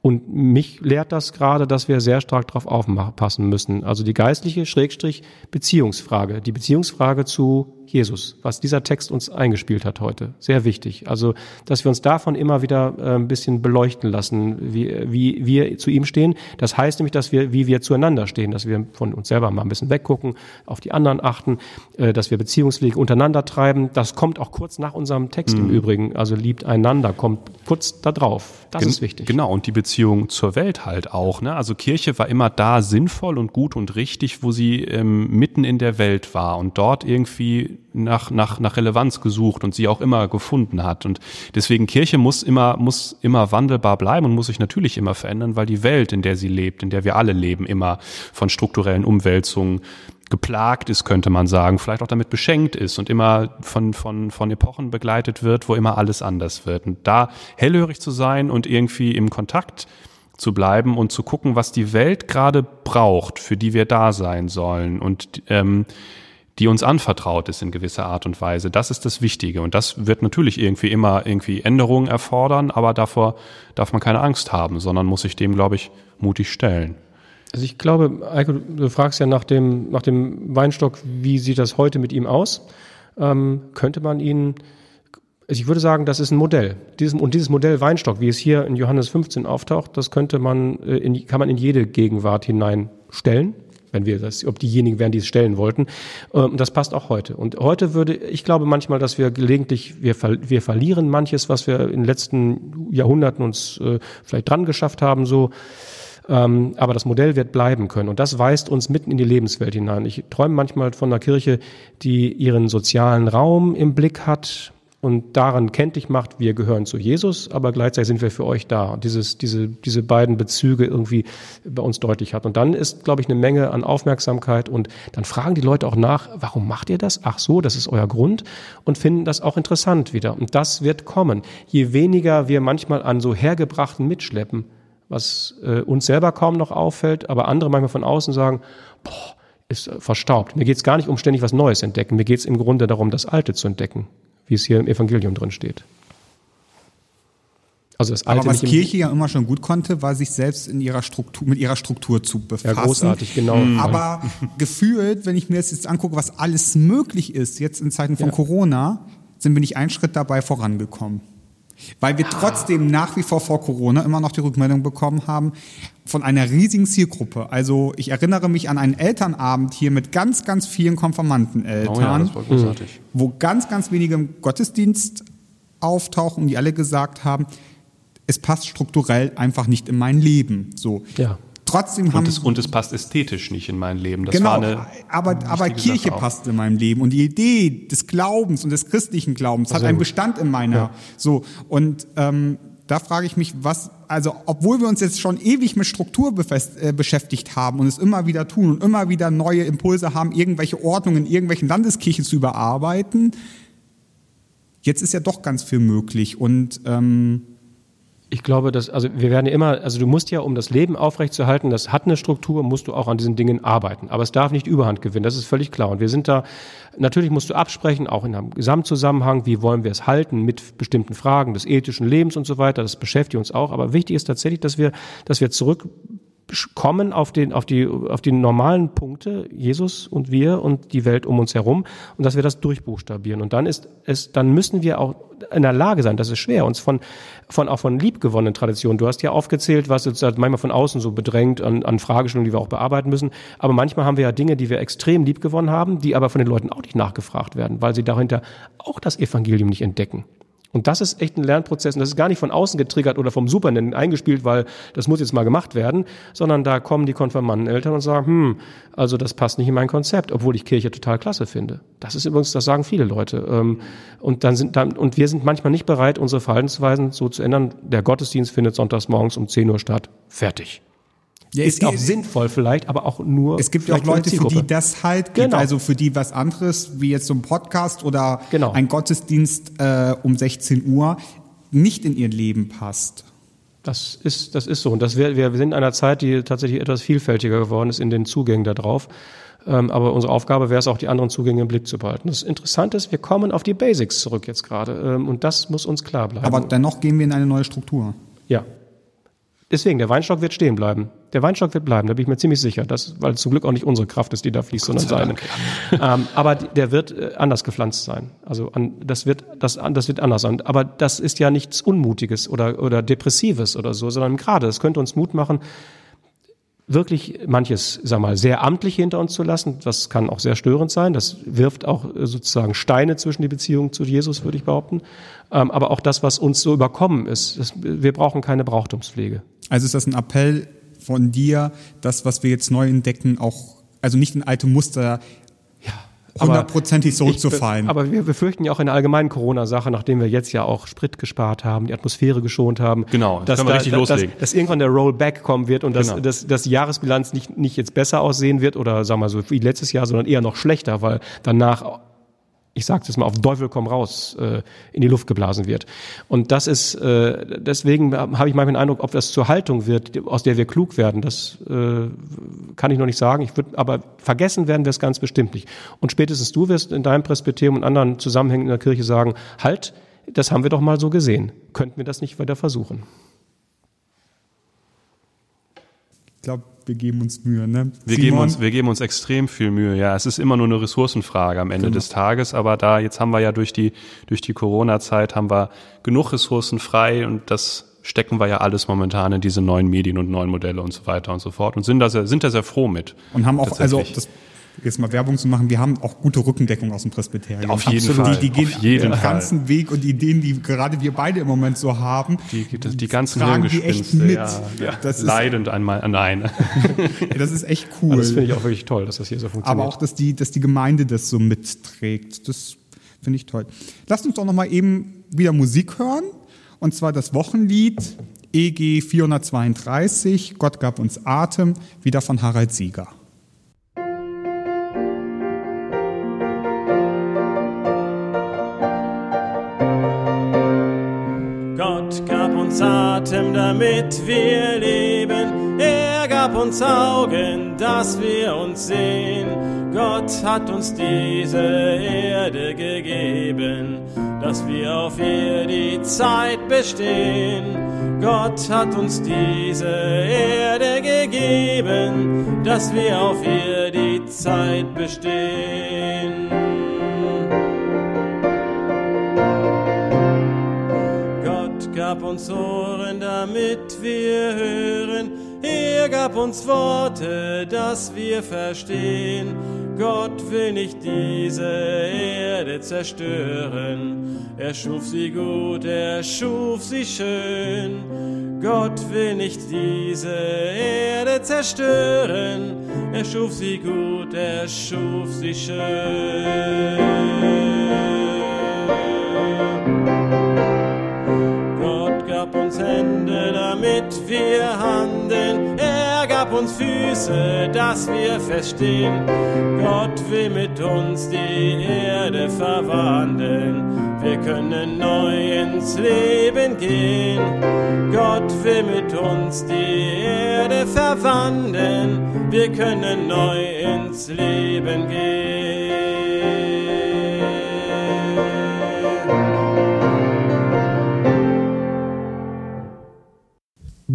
Und mich lehrt das gerade, dass wir sehr stark darauf aufpassen müssen. Also die geistliche Schrägstrich Beziehungsfrage, die Beziehungsfrage zu Jesus, was dieser Text uns eingespielt hat heute. Sehr wichtig. Also, dass wir uns davon immer wieder äh, ein bisschen beleuchten lassen, wie, wie wir zu ihm stehen. Das heißt nämlich, dass wir, wie wir zueinander stehen, dass wir von uns selber mal ein bisschen weggucken, auf die anderen achten, äh, dass wir Beziehungspflege untereinander treiben. Das kommt auch kurz nach unserem Text mhm. im Übrigen. Also liebt einander, kommt kurz da drauf. Das Gen ist wichtig. Genau. Und die Beziehung zur Welt halt auch. Ne? Also Kirche war immer da sinnvoll und gut und richtig, wo sie ähm, mitten in der Welt war und dort irgendwie nach, nach, nach Relevanz gesucht und sie auch immer gefunden hat. Und deswegen Kirche muss immer, muss immer wandelbar bleiben und muss sich natürlich immer verändern, weil die Welt, in der sie lebt, in der wir alle leben, immer von strukturellen Umwälzungen geplagt ist, könnte man sagen, vielleicht auch damit beschenkt ist und immer von, von, von Epochen begleitet wird, wo immer alles anders wird. Und da hellhörig zu sein und irgendwie im Kontakt zu bleiben und zu gucken, was die Welt gerade braucht, für die wir da sein sollen. Und ähm, die uns anvertraut ist in gewisser Art und Weise. Das ist das Wichtige. Und das wird natürlich irgendwie immer irgendwie Änderungen erfordern, aber davor darf man keine Angst haben, sondern muss sich dem, glaube ich, mutig stellen. Also ich glaube, Eiko, du fragst ja nach dem, nach dem Weinstock, wie sieht das heute mit ihm aus? Ähm, könnte man ihn, also ich würde sagen, das ist ein Modell. Dieses, und dieses Modell Weinstock, wie es hier in Johannes 15 auftaucht, das könnte man, äh, in, kann man in jede Gegenwart hineinstellen wenn wir das, ob diejenigen wären, die es stellen wollten. Und ähm, das passt auch heute. Und heute würde, ich glaube manchmal, dass wir gelegentlich, wir, wir verlieren manches, was wir in den letzten Jahrhunderten uns äh, vielleicht dran geschafft haben, so. Ähm, aber das Modell wird bleiben können. Und das weist uns mitten in die Lebenswelt hinein. Ich träume manchmal von einer Kirche, die ihren sozialen Raum im Blick hat, und daran kenntlich macht, wir gehören zu Jesus, aber gleichzeitig sind wir für euch da. Und dieses, diese, diese beiden Bezüge irgendwie bei uns deutlich hat. Und dann ist, glaube ich, eine Menge an Aufmerksamkeit und dann fragen die Leute auch nach, warum macht ihr das? Ach so, das ist euer Grund und finden das auch interessant wieder. Und das wird kommen. Je weniger wir manchmal an so hergebrachten mitschleppen, was äh, uns selber kaum noch auffällt, aber andere manchmal von außen sagen, boah, ist verstaubt. Mir geht es gar nicht um ständig was Neues entdecken. Mir geht es im Grunde darum, das Alte zu entdecken wie es hier im Evangelium drin steht. Also das Alte Aber was Kirche ja immer schon gut konnte, war sich selbst in ihrer Struktur, mit ihrer Struktur zu befassen. Ja, großartig, genau. Mhm. Aber gefühlt, wenn ich mir das jetzt angucke, was alles möglich ist, jetzt in Zeiten von ja. Corona, sind wir nicht einen Schritt dabei vorangekommen. Weil wir trotzdem nach wie vor vor Corona immer noch die Rückmeldung bekommen haben von einer riesigen Zielgruppe. Also ich erinnere mich an einen Elternabend hier mit ganz, ganz vielen Konfirmandeneltern, oh ja, das war großartig. wo ganz, ganz wenige im Gottesdienst auftauchen, die alle gesagt haben, es passt strukturell einfach nicht in mein Leben. So. Ja. Trotzdem haben und es, und es passt ästhetisch nicht in mein Leben. Das genau, eine, aber, aber Kirche passt in meinem Leben und die Idee des Glaubens und des christlichen Glaubens also, hat einen Bestand in meiner. Ja. So und ähm, da frage ich mich, was, also obwohl wir uns jetzt schon ewig mit Struktur befest, äh, beschäftigt haben und es immer wieder tun und immer wieder neue Impulse haben, irgendwelche Ordnungen in irgendwelchen Landeskirchen zu überarbeiten, jetzt ist ja doch ganz viel möglich und ähm, ich glaube, dass, also wir werden immer, also du musst ja, um das Leben aufrechtzuerhalten, das hat eine Struktur, musst du auch an diesen Dingen arbeiten. Aber es darf nicht Überhand gewinnen, das ist völlig klar. Und wir sind da, natürlich musst du absprechen, auch in einem Gesamtzusammenhang, wie wollen wir es halten mit bestimmten Fragen des ethischen Lebens und so weiter. Das beschäftigt uns auch. Aber wichtig ist tatsächlich, dass wir, dass wir zurück kommen auf, den, auf, die, auf die normalen Punkte, Jesus und wir und die Welt um uns herum, und dass wir das durchbuchstabieren. Und dann ist es, dann müssen wir auch in der Lage sein, das ist schwer, uns von, von auch von liebgewonnenen Traditionen. Du hast ja aufgezählt, was jetzt halt manchmal von außen so bedrängt an, an Fragestellungen, die wir auch bearbeiten müssen. Aber manchmal haben wir ja Dinge, die wir extrem liebgewonnen haben, die aber von den Leuten auch nicht nachgefragt werden, weil sie dahinter auch das Evangelium nicht entdecken. Und das ist echt ein Lernprozess und das ist gar nicht von außen getriggert oder vom Supernennen eingespielt, weil das muss jetzt mal gemacht werden, sondern da kommen die Konfirmandeneltern und sagen, hm, also das passt nicht in mein Konzept, obwohl ich Kirche total klasse finde. Das ist übrigens, das sagen viele Leute. Ähm, und dann sind dann, und wir sind manchmal nicht bereit, unsere Verhaltensweisen so zu ändern. Der Gottesdienst findet sonntags morgens um 10 Uhr statt. Fertig. Ja, ist auch sinnvoll vielleicht, aber auch nur. Es gibt ja auch Leute, für die das halt gibt, Genau. also für die was anderes, wie jetzt so ein Podcast oder Genau. ein Gottesdienst äh, um 16 Uhr nicht in ihr Leben passt. Das ist, das ist so. Und das wir, wir sind in einer Zeit, die tatsächlich etwas vielfältiger geworden ist in den Zugängen darauf. Ähm, aber unsere Aufgabe wäre es auch, die anderen Zugänge im Blick zu behalten. Das Interessante ist, wir kommen auf die Basics zurück jetzt gerade. Ähm, und das muss uns klar bleiben. Aber dennoch gehen wir in eine neue Struktur. ja. Deswegen, der Weinstock wird stehen bleiben. Der Weinstock wird bleiben, da bin ich mir ziemlich sicher. Das, weil zum Glück auch nicht unsere Kraft ist, die da fließt, sondern seine. ähm, aber der wird äh, anders gepflanzt sein. Also an, das, wird, das, das wird anders sein. Aber das ist ja nichts Unmutiges oder, oder Depressives oder so, sondern gerade, es könnte uns Mut machen, wirklich manches, sag mal, sehr amtlich hinter uns zu lassen. Das kann auch sehr störend sein. Das wirft auch äh, sozusagen Steine zwischen die Beziehung zu Jesus, würde ich behaupten. Ähm, aber auch das, was uns so überkommen ist. Wir brauchen keine Brauchtumspflege. Also ist das ein Appell von dir, das, was wir jetzt neu entdecken, auch, also nicht in alte Muster hundertprozentig zurückzufallen. Ich, aber wir befürchten ja auch in der allgemeinen Corona-Sache, nachdem wir jetzt ja auch Sprit gespart haben, die Atmosphäre geschont haben. Genau, jetzt dass, können wir da- richtig dass, loslegen. Dass, dass irgendwann der Rollback kommen wird und dass, Genau. dass, dass die Jahresbilanz nicht, nicht jetzt besser aussehen wird oder sagen wir mal so wie letztes Jahr, sondern eher noch schlechter, weil danach ich sage das mal, auf Teufel komm raus äh, in die Luft geblasen wird. Und das ist, äh, deswegen habe ich manchmal den Eindruck, ob das zur Haltung wird, aus der wir klug werden, das äh, kann ich noch nicht sagen. Ich würd, aber vergessen werden wir es ganz bestimmt nicht. Und spätestens du wirst in deinem Presbyterium und anderen Zusammenhängen in der Kirche sagen, halt, das haben wir doch mal so gesehen. Könnten wir das nicht weiter versuchen? ich glaube, wir geben uns Mühe, ne? Wir Simon? geben, uns, wir geben uns extrem viel Mühe. Ja, es ist immer nur eine Ressourcenfrage am Ende des Tages. Aber da, jetzt haben wir ja durch die, durch die Corona-Zeit haben wir genug Ressourcen frei und das stecken wir ja alles momentan in diese neuen Medien und neuen Modelle und so weiter und so fort und sind da sehr, sind da sehr froh mit. Und haben auch, also das jetzt mal Werbung zu machen, wir haben auch gute Rückendeckung aus dem Presbyterium. Auf jeden Absolut. Fall, Die, die gehen auf jeden den Fall. ganzen Weg und Ideen, die gerade wir beide im Moment so haben, Die, die, die ganzen tragen die echt mit. ja, ja, Das ist- leidend einmal, nein. das ist echt cool. Das finde ich auch wirklich toll, dass das hier so funktioniert. Aber auch, dass die, dass die Gemeinde das so mitträgt. Das finde ich toll. Lasst uns doch noch mal eben wieder Musik hören. Und zwar das Wochenlied EG 432, Gott gab uns Atem, wieder von Harald Sieger. Atem, damit wir leben. Er gab uns Augen, dass wir uns sehen. Gott hat uns diese Erde gegeben, dass wir auf ihr die Zeit bestehen. Gott hat uns diese Erde gegeben, dass wir auf ihr die Zeit bestehen. Gab uns Ohren, damit wir hören. Er gab uns Worte, dass wir verstehen. Gott will nicht diese Erde zerstören. Er schuf sie gut, er schuf sie schön. Gott will nicht diese Erde zerstören. Er schuf sie gut, er schuf sie schön. Damit wir handeln. Er gab uns Füße, dass wir feststehen. Gott will mit uns die Erde verwandeln. Wir können neu ins Leben gehen. Gott will mit uns die Erde verwandeln. Wir können neu ins Leben gehen.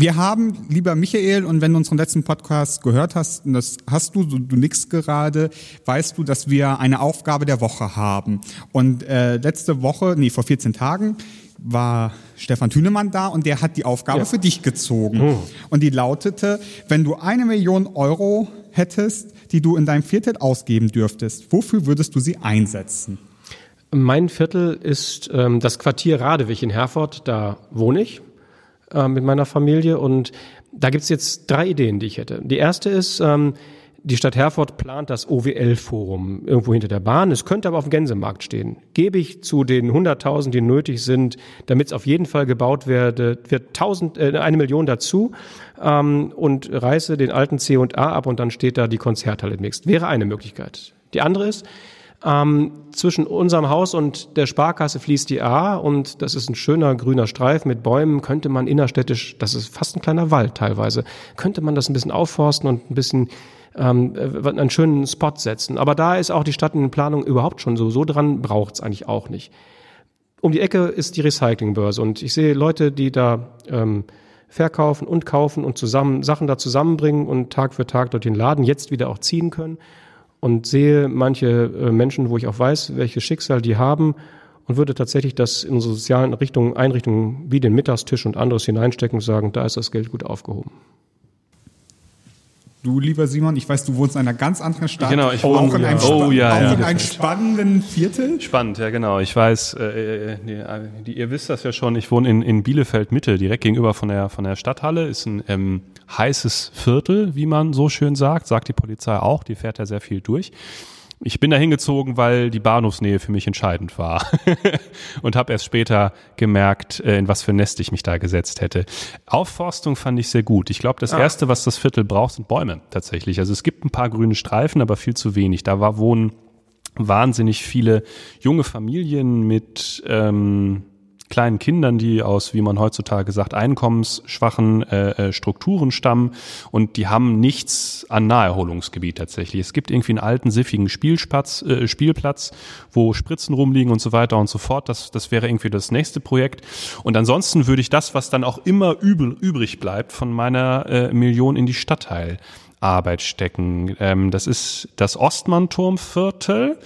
Wir haben, lieber Michael, und wenn du unseren letzten Podcast gehört hast, und das hast du, du, du nix gerade, weißt du, dass wir eine Aufgabe der Woche haben. Und äh, letzte Woche, nee, vor 14 Tagen, war Stefan Thünemann da und der hat die Aufgabe Ja. für dich gezogen. Und die lautete, wenn du eine Million Euro hättest, die du in deinem Viertel ausgeben dürftest, wofür würdest du sie einsetzen? Mein Viertel ist ähm, das Quartier Radewig in Herford. Da wohne ich äh, mit meiner Familie und da gibt's jetzt drei Ideen, die ich hätte. Die erste ist, ähm, die Stadt Herford plant das OWL-Forum irgendwo hinter der Bahn. Es könnte aber auf dem Gänsemarkt stehen. Gebe ich zu den 100.000, die nötig sind, damit es auf jeden Fall gebaut werde, wird 1000, äh, eine Million dazu ähm, und reiße den alten C und A ab und dann steht da die Konzerthalle demnächst. Wäre eine Möglichkeit. Die andere ist, ähm, zwischen unserem Haus und der Sparkasse fließt die A und das ist ein schöner grüner Streif mit Bäumen. Könnte man innerstädtisch, das ist fast ein kleiner Wald teilweise, könnte man das ein bisschen aufforsten und ein bisschen ähm, äh, einen schönen Spot setzen. Aber da ist auch die Stadt in Planung überhaupt schon so. So dran braucht's eigentlich auch nicht. Um die Ecke ist die Recyclingbörse und ich sehe Leute, die da ähm, verkaufen und kaufen und zusammen Sachen da zusammenbringen und Tag für Tag dort den Laden jetzt wieder auch ziehen können und sehe manche äh, Menschen, wo ich auch weiß, welches Schicksal die haben und würde tatsächlich das in unsere sozialen Richtungen, Einrichtungen wie den Mittagstisch und anderes hineinstecken und sagen, da ist das Geld gut aufgehoben. Du, lieber Simon, ich weiß, du wohnst in einer ganz anderen Stadt. Genau, ich auch wohne- in einem, ja. Oh, ja, auch ja. in einem spannenden Viertel. Spannend, ja genau. Ich weiß, äh, äh, äh, die, ihr wisst das ja schon, ich wohne in, in Bielefeld Mitte, direkt gegenüber von der, von der Stadthalle. Ist ein ähm, heißes Viertel, wie man so schön sagt, sagt die Polizei auch, die fährt ja sehr viel durch. Ich bin da hingezogen, weil die Bahnhofsnähe für mich entscheidend war und habe erst später gemerkt, äh, in was für Nest ich mich da gesetzt hätte. Aufforstung fand ich sehr gut. Ich glaube, das Erste, was das Viertel braucht, sind Bäume tatsächlich. Also es gibt ein paar grüne Streifen, aber viel zu wenig. Da war wohnen wahnsinnig viele junge Familien mit ähm, kleinen Kindern, die aus, wie man heutzutage sagt, einkommensschwachen äh, äh, Strukturen stammen und die haben nichts an Naherholungsgebiet tatsächlich. Es gibt irgendwie einen alten, siffigen Spielplatz, äh, Spielplatz, wo Spritzen rumliegen und so weiter und so fort. Das, das wäre irgendwie das nächste Projekt. Und ansonsten würde ich das, was dann auch immer übel, übrig bleibt, von meiner äh, Million in die Stadtteil Arbeit stecken. Ähm, das ist das Ostmann-Turmviertel.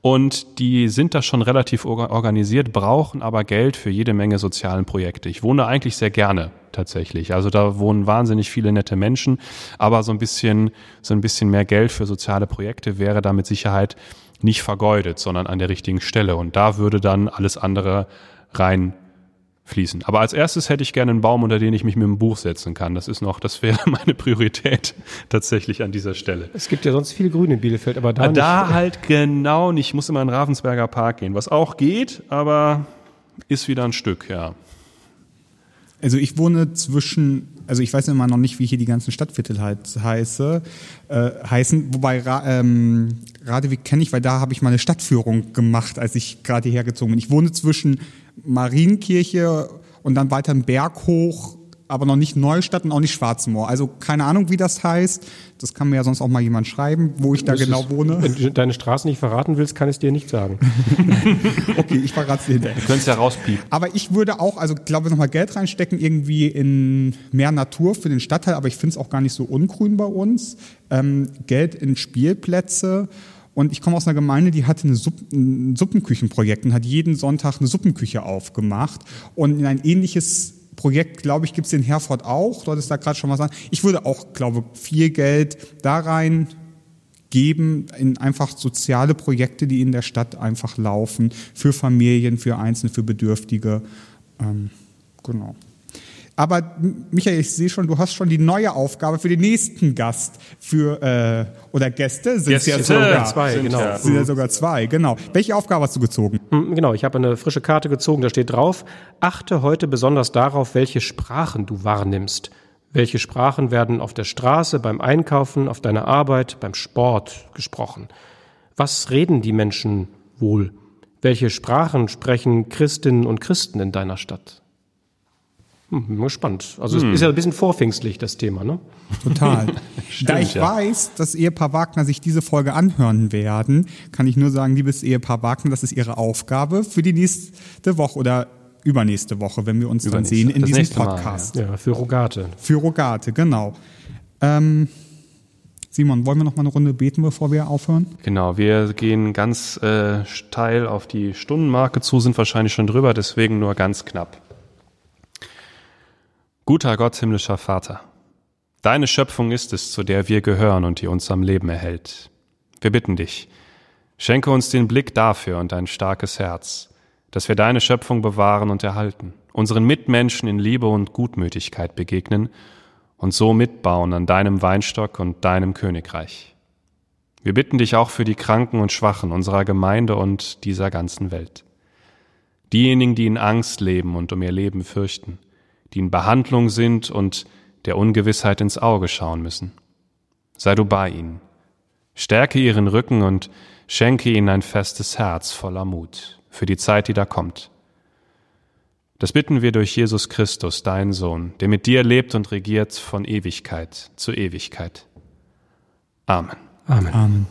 Und die sind da schon relativ orga- organisiert, brauchen aber Geld für jede Menge sozialen Projekte. Ich wohne eigentlich sehr gerne tatsächlich. Also da wohnen wahnsinnig viele nette Menschen, aber so ein bisschen, so ein bisschen mehr Geld für soziale Projekte wäre da mit Sicherheit nicht vergeudet, sondern an der richtigen Stelle. Und da würde dann alles andere rein fließen. Aber als erstes hätte ich gerne einen Baum, unter den ich mich mit einem Buch setzen kann. Das ist noch, das wäre meine Priorität tatsächlich an dieser Stelle. Es gibt ja sonst viel Grün in Bielefeld, aber da, Ah, nicht. da halt genau nicht. Ich muss immer in den Ravensberger Park gehen, was auch geht, aber ist wieder ein Stück, ja. Also ich wohne zwischen, also ich weiß immer noch nicht, wie hier die ganzen Stadtviertel halt heiße, äh, heißen, wobei Ra ähm, Radewig kenne ich, weil da habe ich mal eine Stadtführung gemacht, als ich gerade hierher gezogen bin. Ich wohne zwischen Marienkirche und dann weiter einen Berg hoch, aber noch nicht Neustadt und auch nicht Schwarzmoor. Also keine Ahnung, wie das heißt. Das kann mir ja sonst auch mal jemand schreiben, wo ich da Das genau ist- wohne. Wenn du deine Straße nicht verraten willst, kann ich es dir nicht sagen. Okay, ich verrate es dir hinterher. Du könntest ja rauspiepen. Aber ich würde auch, also glaube nochmal Geld reinstecken, irgendwie in mehr Natur für den Stadtteil, aber ich finde es auch gar nicht so ungrün bei uns. Ähm, Geld in Spielplätze. Und ich komme aus einer Gemeinde, die hatte ein Suppenküchenprojekt und hat jeden Sonntag eine Suppenküche aufgemacht. Und in ein ähnliches Projekt, glaube ich, gibt es in Herford auch. Dort ist da gerade schon was an. Ich würde auch, glaube viel Geld da rein geben in einfach soziale Projekte, die in der Stadt einfach laufen, für Familien, für Einzelne, für Bedürftige. Ähm, genau. Aber Michael, ich sehe schon, du hast schon die neue Aufgabe für den nächsten Gast für äh, oder Gäste sind es ja sogar zwei, sind genau. ja- sind ja sogar zwei, genau. Welche Aufgabe hast du gezogen? Hm, Genau, ich habe eine frische Karte gezogen, da steht drauf, achte heute besonders darauf, welche Sprachen du wahrnimmst. Welche Sprachen werden auf der Straße, beim Einkaufen, auf deiner Arbeit, beim Sport gesprochen? Was reden die Menschen wohl? Welche Sprachen sprechen Christinnen und Christen in deiner Stadt? Hm, gespannt. Also es ist ja ein bisschen vorpfingstlich, das Thema, ne? Total. da ich ja. weiß, dass Ehepaar Wagner sich diese Folge anhören werden, kann ich nur sagen, liebes Ehepaar Wagner, das ist Ihre Aufgabe für die nächste Woche oder übernächste Woche, wenn wir uns dann sehen in Das diesem nächste Mal, Podcast. Ja, für Rogate. Für Rogate, genau. Ähm, Simon, wollen wir noch mal eine Runde beten, bevor wir aufhören? Genau, wir gehen ganz äh, steil auf die Stundenmarke zu, sind wahrscheinlich schon drüber, deswegen nur ganz knapp. Guter Gott, himmlischer Vater, deine Schöpfung ist es, zu der wir gehören und die uns am Leben erhält. Wir bitten dich, schenke uns den Blick dafür und ein starkes Herz, dass wir deine Schöpfung bewahren und erhalten, unseren Mitmenschen in Liebe und Gutmütigkeit begegnen und so mitbauen an deinem Weinstock und deinem Königreich. Wir bitten dich auch für die Kranken und Schwachen unserer Gemeinde und dieser ganzen Welt. Diejenigen, die in Angst leben und um ihr Leben fürchten, die in Behandlung sind und der Ungewissheit ins Auge schauen müssen. Sei du bei ihnen. Stärke ihren Rücken und schenke ihnen ein festes Herz voller Mut für die Zeit, die da kommt. Das bitten wir durch Jesus Christus, deinen Sohn, der mit dir lebt und regiert von Ewigkeit zu Ewigkeit. Amen. Amen. Amen.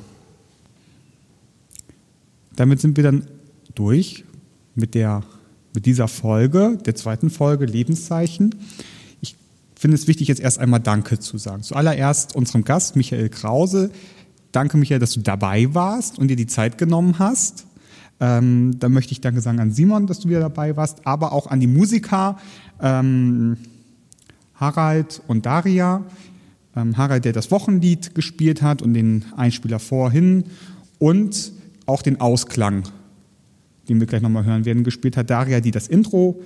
Damit sind wir dann durch mit, der, mit dieser Folge, der zweiten Folge Lebenszeichen. Ich finde es wichtig, jetzt erst einmal Danke zu sagen. Zuallererst unserem Gast, Michael Krause. Danke, Michael, dass du dabei warst und dir die Zeit genommen hast. Ähm, dann möchte ich Danke sagen an Simon, dass du wieder dabei warst, aber auch an die Musiker ähm, Harald und Daria. Ähm, Harald, der das Wochenlied gespielt hat und den Einspieler vorhin und auch den Ausklang, den wir gleich nochmal hören werden, gespielt hat. Daria, die das Intro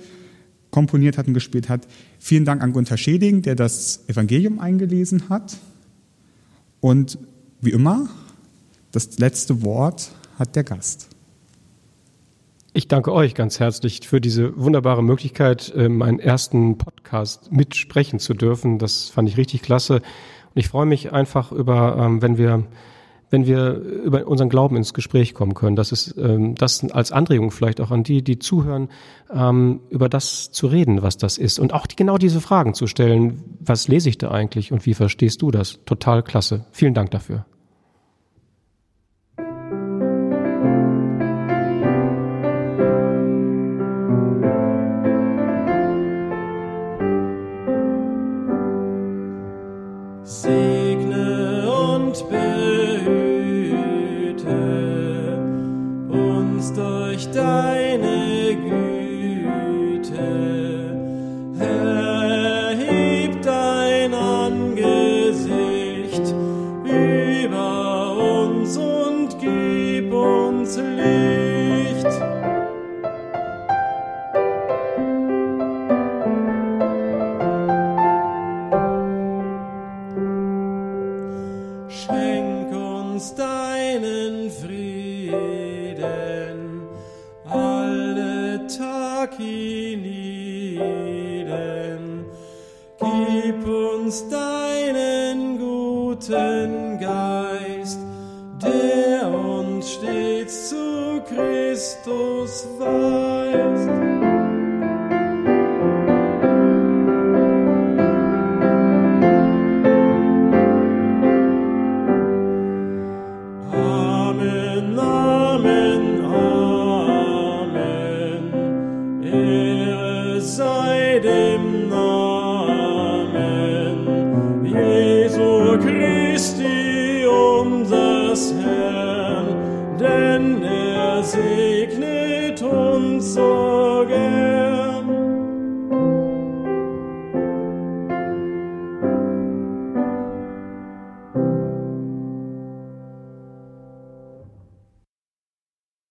komponiert hat und gespielt hat. Vielen Dank an Gunther Scheding, der das Evangelium eingelesen hat. Und wie immer, das letzte Wort hat der Gast. Ich danke euch ganz herzlich für diese wunderbare Möglichkeit, meinen ersten Podcast mitsprechen zu dürfen. Das fand ich richtig klasse. Und ich freue mich einfach über, ähm, wenn wir, wenn wir über unseren Glauben ins Gespräch kommen können. Das ist ähm, das als Anregung vielleicht auch an die, die zuhören, ähm, über das zu reden, was das ist. Und auch die, genau diese Fragen zu stellen. Was lese ich da eigentlich und wie verstehst du das? Total klasse. Vielen Dank dafür.